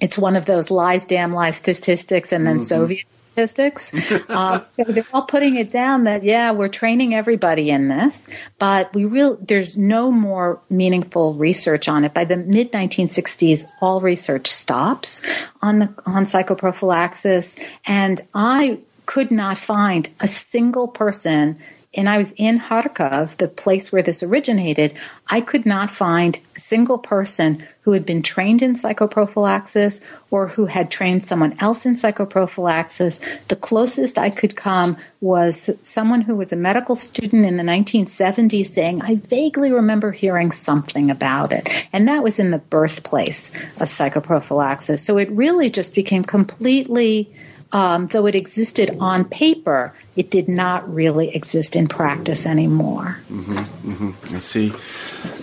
it's one of those lies damn lies statistics and then mm-hmm. soviet statistics. (laughs) um, so they're all putting it down that yeah, we're training everybody in this, but we real there's no more meaningful research on it. By the mid 1960s, all research stops on the on psychoprophylaxis, and I could not find a single person and I was in Kharkov, the place where this originated, I could not find a single person who had been trained in psychoprophylaxis or who had trained someone else in psychoprophylaxis. The closest I could come was someone who was a medical student in the 1970s saying, I vaguely remember hearing something about it. And that was in the birthplace of psychoprophylaxis. So it really just became completely um, though it existed on paper, it did not really exist in practice anymore. Mm-hmm, mm-hmm. I see.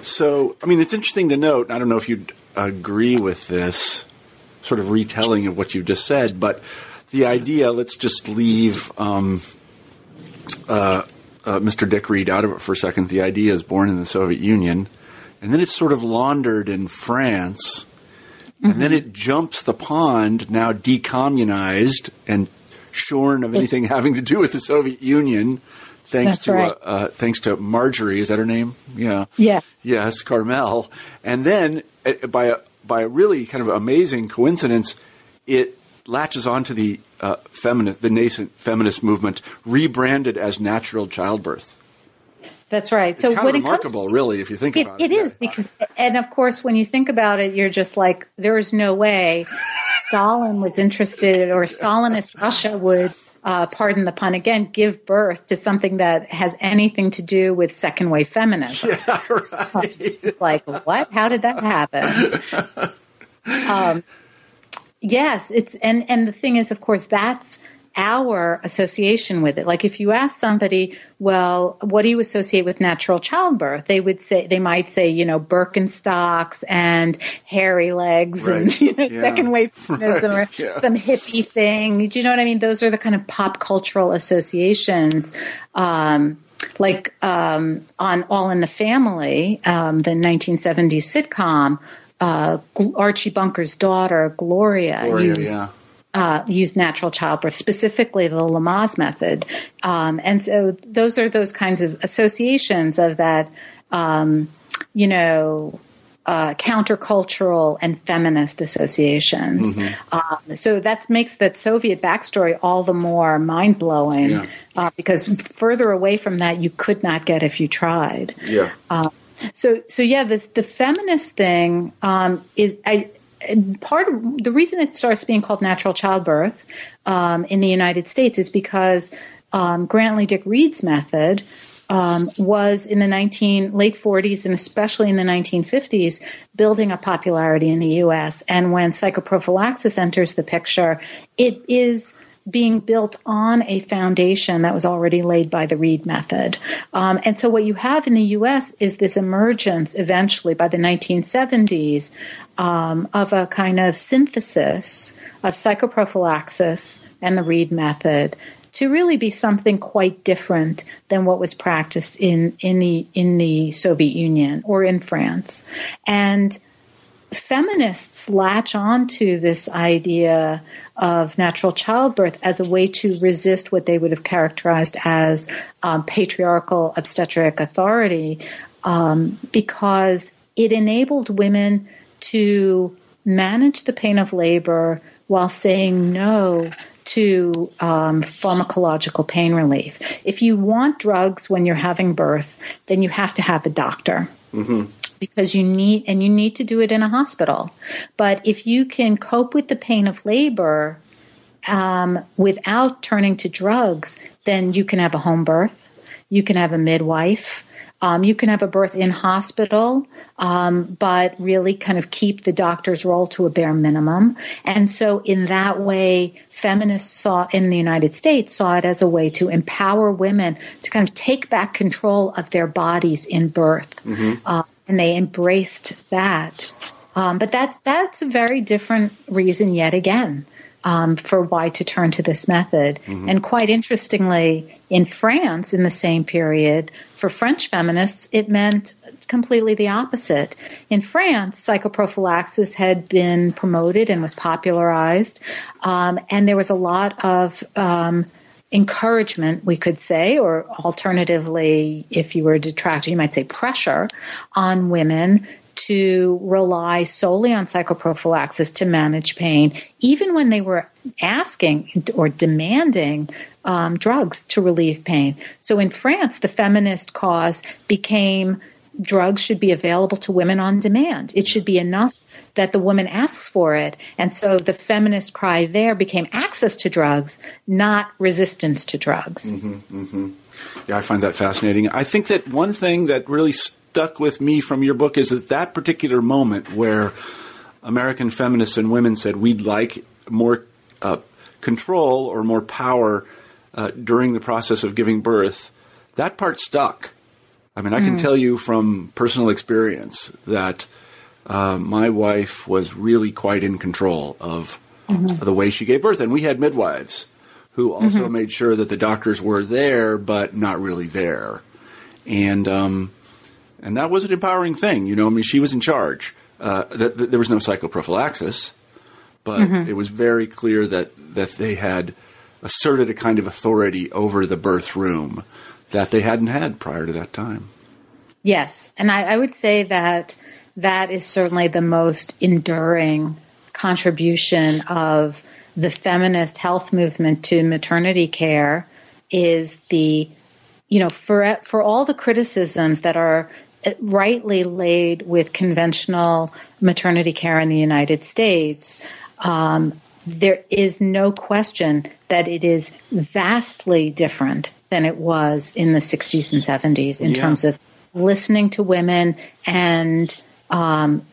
So, I mean, it's interesting to note. I don't know if you'd agree with this sort of retelling of what you just said, but the idea. Let's just leave um, uh, uh, Mr. Dick Read out of it for a second. The idea is born in the Soviet Union, and then it's sort of laundered in France Mm-hmm. And then it jumps the pond, now decommunized and shorn of anything (laughs) having to do with the Soviet Union. Thanks That's to right. uh, uh, thanks to Marjorie, is that her name? Yeah. Yes. Yes, Karmel. And then uh, by a by a really kind of amazing coincidence, it latches onto the uh, feminist, the nascent feminist movement, rebranded as natural childbirth. That's right. It's so kind of remarkable, comes, really, if you think it, about it. It is because, and of course, when you think about it, you're just like, there is no way Stalin was interested, or Stalinist Russia would, uh, pardon the pun again, give birth to something that has anything to do with second wave feminism. (laughs) Yeah, right. (laughs) like what? How did that happen? (laughs) um, yes, it's and and the thing is, of course, that's our association with it. Like if you ask somebody, well, what do you associate with natural childbirth? They would say, they might say, you know, Birkenstocks and hairy legs right. and, (laughs) you know, yeah. second wave (laughs) feminism right. or yeah. some hippie thing. Do you know what I mean? Those are the kind of pop cultural associations. Um, like um, on All in the Family, um, the 1970s sitcom, uh, Archie Bunker's daughter, Gloria, Gloria used yeah uh, use natural childbirth, specifically the Lamaze method. Um, and so those are those kinds of associations of that, um, you know, uh, countercultural and feminist associations. Mm-hmm. Um, so that makes that Soviet backstory all the more mind blowing yeah. uh, because further away from that you could not get if you tried. Yeah. Uh, so so yeah, this the feminist thing um, is I part of the reason it starts being called natural childbirth um, in the United States is because um, Grantly Dick Read's method um, was in the 19 late 40s and especially in the 1950s building a popularity in the U.S. And when psychoprophylaxis enters the picture, it is being built on a foundation that was already laid by the Read method. Um, and so what you have in the U.S. is this emergence eventually by the 1970s um, of a kind of synthesis of psychoprophylaxis and the Read method to really be something quite different than what was practiced in, in the in the Soviet Union or in France. And feminists latch on to this idea of natural childbirth as a way to resist what they would have characterized as um, patriarchal obstetric authority um, because it enabled women to manage the pain of labor while saying no to um, pharmacological pain relief. If you want drugs when you're having birth, then you have to have a doctor. Mm-hmm because you need, and you need to do it in a hospital. But if you can cope with the pain of labor um, without turning to drugs, then you can have a home birth. You can have a midwife. Um, you can have a birth in hospital, um, but really kind of keep the doctor's role to a bare minimum. And so, in that way, feminists saw in the United States saw it as a way to empower women to kind of take back control of their bodies in birth. Mm-hmm. Uh, and they embraced that. Um, but that's that's a very different reason yet again um, for why to turn to this method. Mm-hmm. And quite interestingly, in France, in the same period, for French feminists, it meant completely the opposite. In France, psychoprophylaxis had been promoted and was popularized, um, and there was a lot of um, encouragement, we could say, or alternatively, if you were a detractor, you might say pressure on women to rely solely on psychoprophylaxis to manage pain, even when they were asking or demanding um, drugs to relieve pain. So in France, the feminist cause became drugs should be available to women on demand. It should be enough that the woman asks for it. And so the feminist cry there became access to drugs, not resistance to drugs. Mm-hmm, mm-hmm. Yeah, I find that fascinating. I think that one thing that really stuck with me from your book is that that particular moment where American feminists and women said we'd like more uh, control or more power uh, during the process of giving birth, that part stuck. I mean, I can mm. tell you from personal experience that uh, my wife was really quite in control of mm-hmm. the way she gave birth, and we had midwives who also mm-hmm. made sure that the doctors were there, but not really there, and um, and that was an empowering thing. You know, I mean, she was in charge. Uh, that, that there was no psychoprophylaxis, but mm-hmm. it was very clear that that they had asserted a kind of authority over the birth room that they hadn't had prior to that time. Yes, and I, I would say that that is certainly the most enduring contribution of the feminist health movement to maternity care is the you know for for all the criticisms that are rightly laid with conventional maternity care in the United States um, there is no question that it is vastly different than it was in the 60s and 70s in yeah. terms of listening to women and um,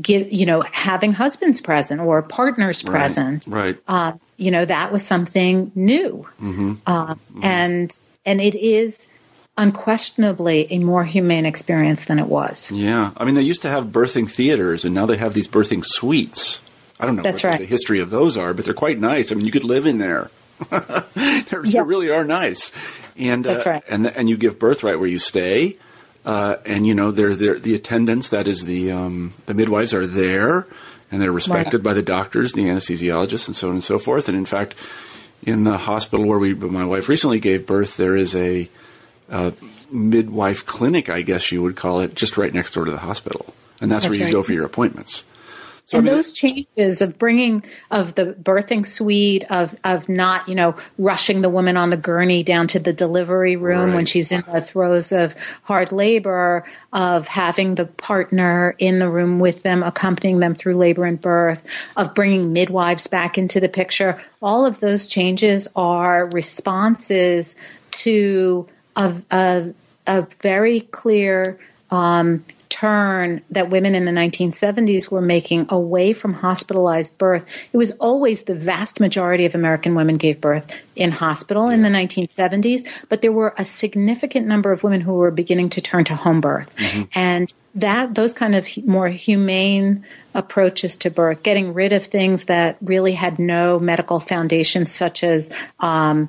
give you know having husbands present or partners right, present right. uh, you know that was something new. Mm-hmm. Uh, mm-hmm. and and it is unquestionably a more humane experience than it was. Yeah. I mean they used to have birthing theaters and now they have these birthing suites. I don't know That's what right. the history of those are but they're quite nice. I mean you could live in there. (laughs) They really are nice. And That's uh, right. and and you give birth right where you stay uh, and you know, they're, they're, the attendants, that is the um, the midwives, are there, and they're respected right. by the doctors, the anesthesiologists, and so on and so forth. And in fact, in the hospital where we, my wife recently gave birth, there is a, a midwife clinic, I guess you would call it, just right next door to the hospital, and that's, that's where you right. go for your appointments. So and those changes of bringing of the birthing suite of of not you know rushing the woman on the gurney down to the delivery room right. when she's in the throes of hard labor of having the partner in the room with them accompanying them through labor and birth of bringing midwives back into the picture all of those changes are responses to a, a, a very clear um, turn that women in the 1970s were making away from hospitalized birth. It was always the vast majority of American women gave birth in hospital yeah. in the 1970s, but there were a significant number of women who were beginning to turn to home birth. Mm-hmm. And that those kind of more humane approaches to birth, getting rid of things that really had no medical foundation, such as um,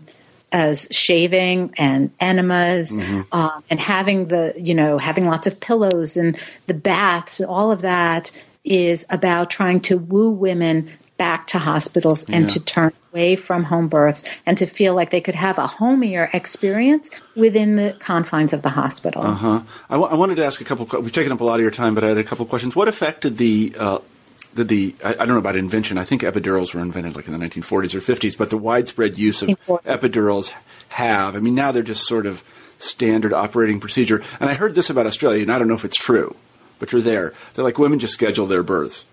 as shaving and enemas mm-hmm. um, and having the you know having lots of pillows and the baths all of that is about trying to woo women back to hospitals and Yeah. to turn away from home births and to feel like they could have a homier experience within the confines of the hospital. Uh huh. I, w- I wanted to ask a couple. We've taken up a lot of your time, but I had a couple of questions. What effect did the uh, did the I, I don't know about invention. I think epidurals were invented like in the 1940s or 50s, but the widespread use of epidurals have. I mean, now they're just sort of standard operating procedure. And I heard this about Australia, and I don't know if it's true, but you're there. They're like women just schedule their births,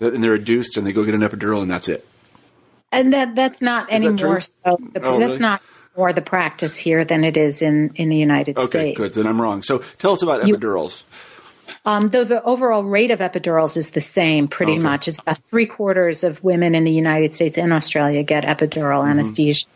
and they're induced, and they go get an epidural, and that's it. And that that's not any that more so. The, Oh, that's really? not more the practice here than it is in in the United Okay, States. Okay, good. Then I'm wrong. So tell us about You- epidurals. Um, though the overall rate of epidurals is the same, pretty Okay. much. It's about three quarters of women in the United States and Australia get epidural Mm-hmm. anesthesia,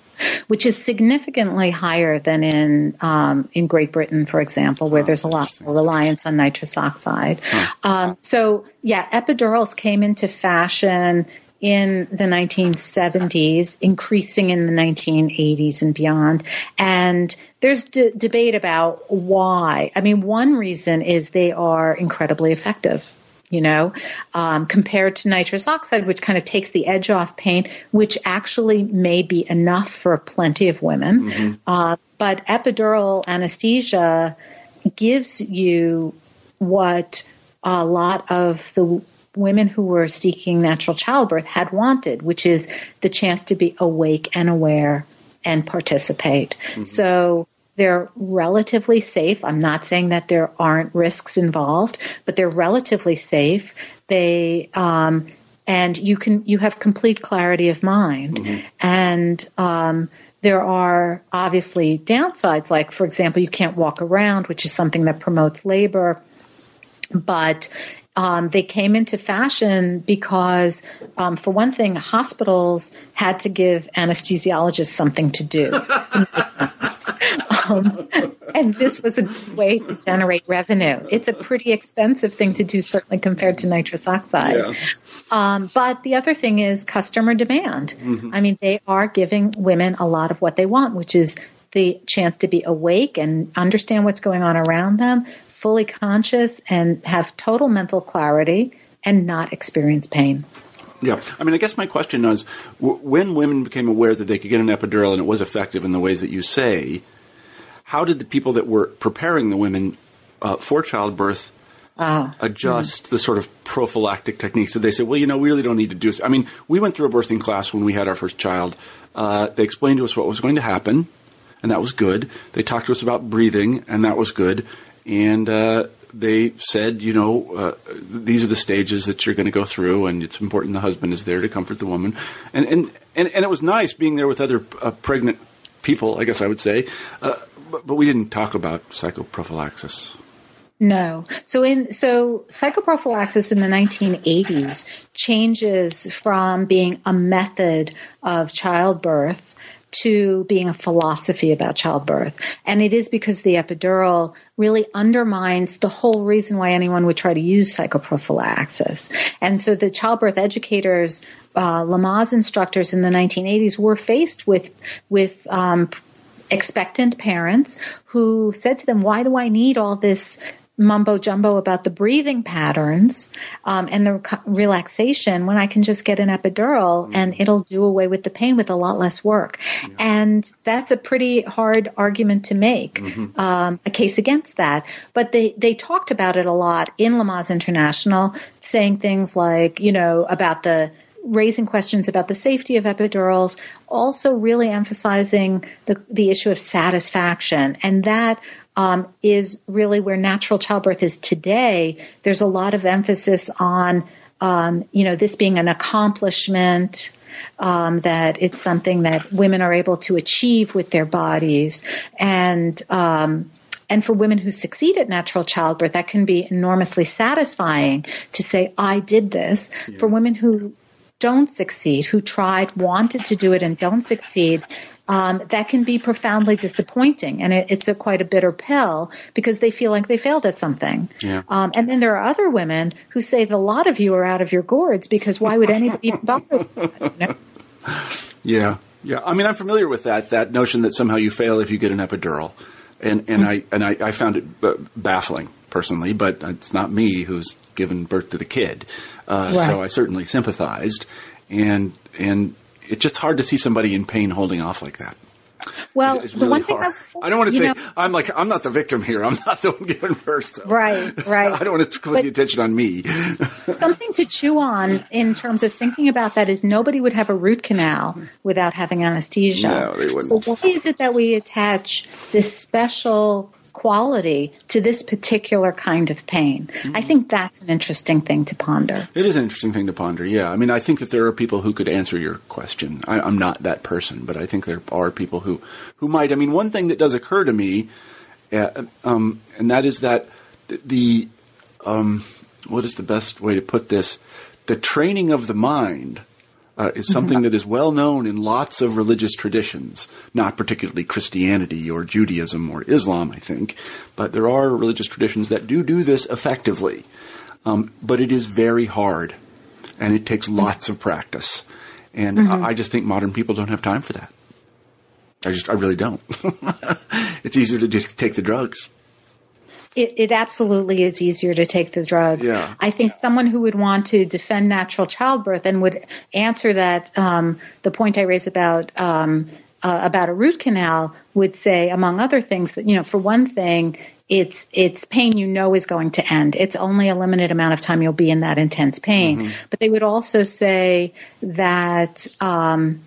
which is significantly higher than in um, in Great Britain, for example, where Oh, there's a lot more reliance on nitrous oxide. Um, so, yeah, epidurals came into fashion in the 1970s, increasing in the 1980s and beyond. And there's d- debate about why. I mean, one reason is they are incredibly effective. You know, um, compared to nitrous oxide, which kind of takes the edge off pain, which actually may be enough for plenty of women. Uh, but epidural anesthesia gives you what a lot of the women who were seeking natural childbirth had wanted, which is the chance to be awake and aware and participate. So they're relatively safe. I'm not saying that there aren't risks involved, but they're relatively safe. They, um, and you can, you have complete clarity of mind. And, um, there are obviously downsides, like, for example, you can't walk around, which is something that promotes labor but um, they came into fashion because, um, for one thing, hospitals had to give anesthesiologists something to do. (laughs) um, and this was a good way to generate revenue. It's a pretty expensive thing to do, certainly compared to nitrous oxide. Yeah. Um, but the other thing is customer demand. I mean, they are giving women a lot of what they want, which is the chance to be awake and understand what's going on around them, fully conscious, and have total mental clarity and not experience pain. Yeah, I mean, I guess my question is, w- when women became aware that they could get an epidural and it was effective in the ways that you say, how did the people that were preparing the women uh, for childbirth Ah, adjust the sort of prophylactic techniques? that they say, well, you know, we really don't need to do this? I mean, we went through a birthing class when we had our first child. Uh, they explained to us what was going to happen, and that was good. They talked to us about breathing, and that was good. And uh, they said, you know, uh, these are the stages that you're going to go through, and it's important the husband is there to comfort the woman. And and and, and it was nice being there with other uh, pregnant people, I guess I would say. Uh, but, but we didn't talk about psychoprophylaxis. No. So in so psychoprophylaxis in the 1980s changes from being a method of childbirth to being a philosophy about childbirth. And it is because the epidural really undermines the whole reason why anyone would try to use psychoprophylaxis. And so the childbirth educators, uh, Lamaze instructors in the 1980s were faced with, with, um, expectant parents who said to them, why do I need all this mumbo jumbo about the breathing patterns um, and the rec- relaxation when I can just get an epidural and it'll do away with the pain with a lot less work. And that's a pretty hard argument to make, um, a case against that. But they, they talked about it a lot in Lamaze International, saying things like, you know, about the raising questions about the safety of epidurals, also really emphasizing the, the issue of satisfaction. And that um, is really where natural childbirth is today. There's a lot of emphasis on, um, you know, this being an accomplishment. Um, that it's something that women are able to achieve with their bodies, and um, and for women who succeed at natural childbirth, that can be enormously satisfying to say, I did this. For women who don't succeed, who tried, wanted to do it, and don't succeed, um, that can be profoundly disappointing. And it, it's a quite a bitter pill because they feel like they failed at something. Yeah. Um, and then there are other women who say the lot of you are out of your gourds because why would anybody even (laughs) bother with that? You know? Yeah, yeah. I mean, I'm familiar with that that notion that somehow you fail if you get an epidural, and and I and I, I found it b- baffling personally. But it's not me who's given birth to the kid. Uh, Right. So I certainly sympathized, and and it's just hard to see somebody in pain holding off like that. Well, It's the one thing hard. I, I don't want to say know- I'm like I'm not the victim here. I'm not the one getting birth. So. Right, right. (laughs) I don't want to put But- the attention on me. (laughs) something to chew on in terms of thinking about that is nobody would have a root canal without having anesthesia. No, they wouldn't. So why is it that we attach this special quality to this particular kind of pain? Mm-hmm. I think that's an interesting thing to ponder. It is an interesting thing to ponder. Yeah, I mean, I think that there are people who could answer your question. I, I'm not that person, but I think there are people who who might. I mean, one thing that does occur to me, uh, um, and that is that the, the um, what is the best way to put this? The training of the mind. Uh, is something that is well known in lots of religious traditions, not particularly Christianity or Judaism or Islam, I think, but there are religious traditions that do do this effectively. Um, but it is very hard, and it takes lots of practice. And I, I just think modern people don't have time for that. I just, I really don't. (laughs) it's easier to just take the drugs. It, it absolutely is easier to take the drugs. Yeah. I think someone who would want to defend natural childbirth and would answer that um, the point I raised about um, uh, about a root canal would say, among other things, that you know, for one thing, it's it's pain you know is going to end. It's only a limited amount of time you'll be in that intense pain. But they would also say that. Um,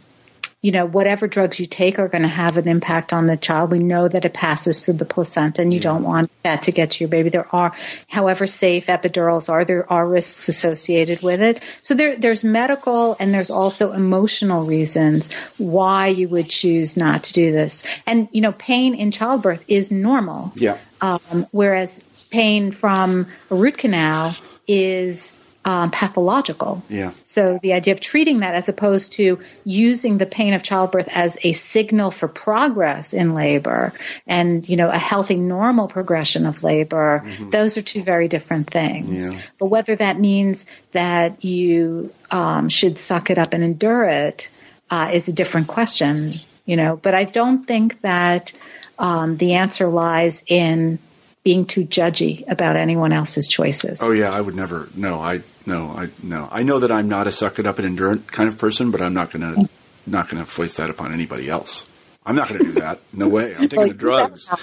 you know, whatever drugs you take are going to have an impact on the child. We know that it passes through the placenta and you don't want that to get to your baby. There are, however safe epidurals are, there are risks associated with it. So there, there's medical and there's also emotional reasons why you would choose not to do this. And, you know, pain in childbirth is normal. Yeah. Um, whereas pain from a root canal is um, pathological. Yeah. So the idea of treating that as opposed to using the pain of childbirth as a signal for progress in labor and, you know, a healthy, normal progression of labor, those are two very different things. Yeah. But whether that means that you um, should suck it up and endure it uh, is a different question, you know. But I don't think that um, the answer lies in being too judgy about anyone else's choices. Oh yeah, I would never. No, I no, I no. I know that I'm not a suck it up and endure it kind of person, but I'm not gonna not gonna foist that upon anybody else. I'm not gonna do that. No way. I'm taking Well, the drugs. I'm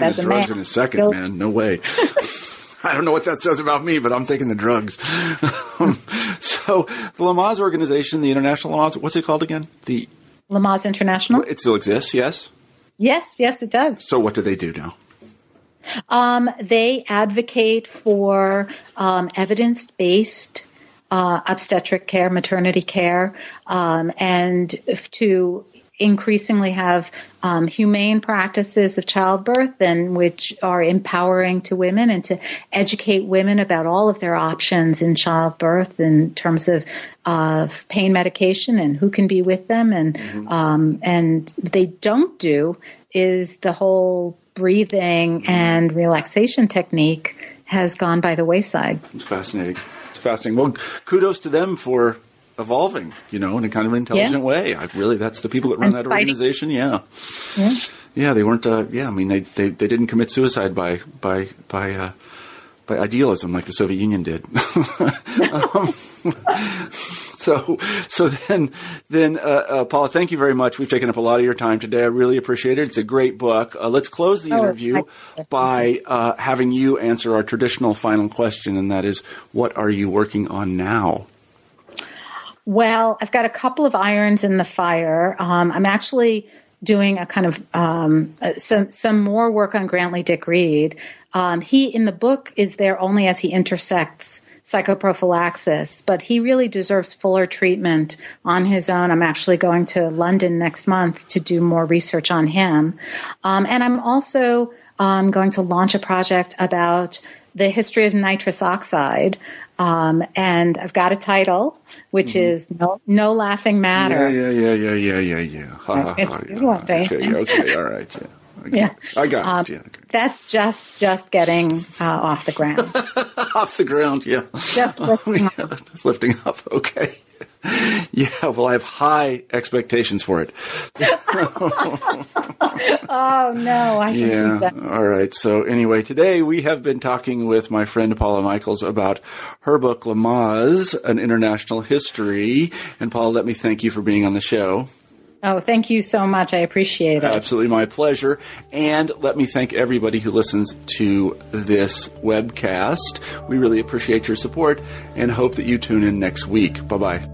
taking the drugs man. in a second, You'll- man. No way. (laughs) I don't know what that says about me, but I'm taking the drugs. (laughs) Um, so the Lamaze organization, the International Lamaze, what's it called again? The Lamaze International? it still exists, yes. Yes, yes, it does. So what do they do now? Um, they advocate for um, evidence based uh, obstetric care, maternity care, um, and to increasingly have um, humane practices of childbirth and which are empowering to women and to educate women about all of their options in childbirth in terms of of pain medication and who can be with them and um, and they don't do is the whole breathing and relaxation technique has gone by the wayside. It's fascinating. It's fascinating. Well, kudos to them for evolving, you know, in a kind of intelligent Yeah. way. I really, that's the people that run that organization. Yeah. Yeah. Yeah, they weren't. Uh, yeah, I mean, they, they they didn't commit suicide by by by uh, by idealism like the Soviet Union did. (laughs) (laughs) um, so so then then uh, uh, Paula, thank you very much. We've taken up a lot of your time today. I really appreciate it. It's a great book. Uh, let's close the Oh, interview by uh, having you answer our traditional final question, and that is, what are you working on now? Well, I've got a couple of irons in the fire. Um, I'm actually doing a kind of um, uh, some some more work on Grantly Dick Read. Um, he in the book is there only as he intersects psychoprophylaxis, but he really deserves fuller treatment on his own. I'm actually going to London next month to do more research on him, um, and I'm also um, going to launch a project about the history of nitrous oxide. Um, and I've got a title, which is no, no laughing matter. Yeah, yeah, yeah, yeah, yeah, yeah, yeah. Ha, ha, It's ha, a good yeah. one, Dave. Okay, okay, all right. Yeah. Yeah. I got um, it. Yeah. That's just just getting uh, off the ground. (laughs) off the ground, yeah. Just lifting yeah, up. Just lifting up. Okay. (laughs) Yeah, well, I have high expectations for it. (laughs) oh no, I yeah. All right. So anyway, today we have been talking with my friend Paula Michaels about her book Lamaze, an international history. And Paula, let me thank you for being on the show. Oh, thank you so much. I appreciate it. Absolutely my pleasure. And let me thank everybody who listens to this webcast. We really appreciate your support and hope that you tune in next week. Bye bye.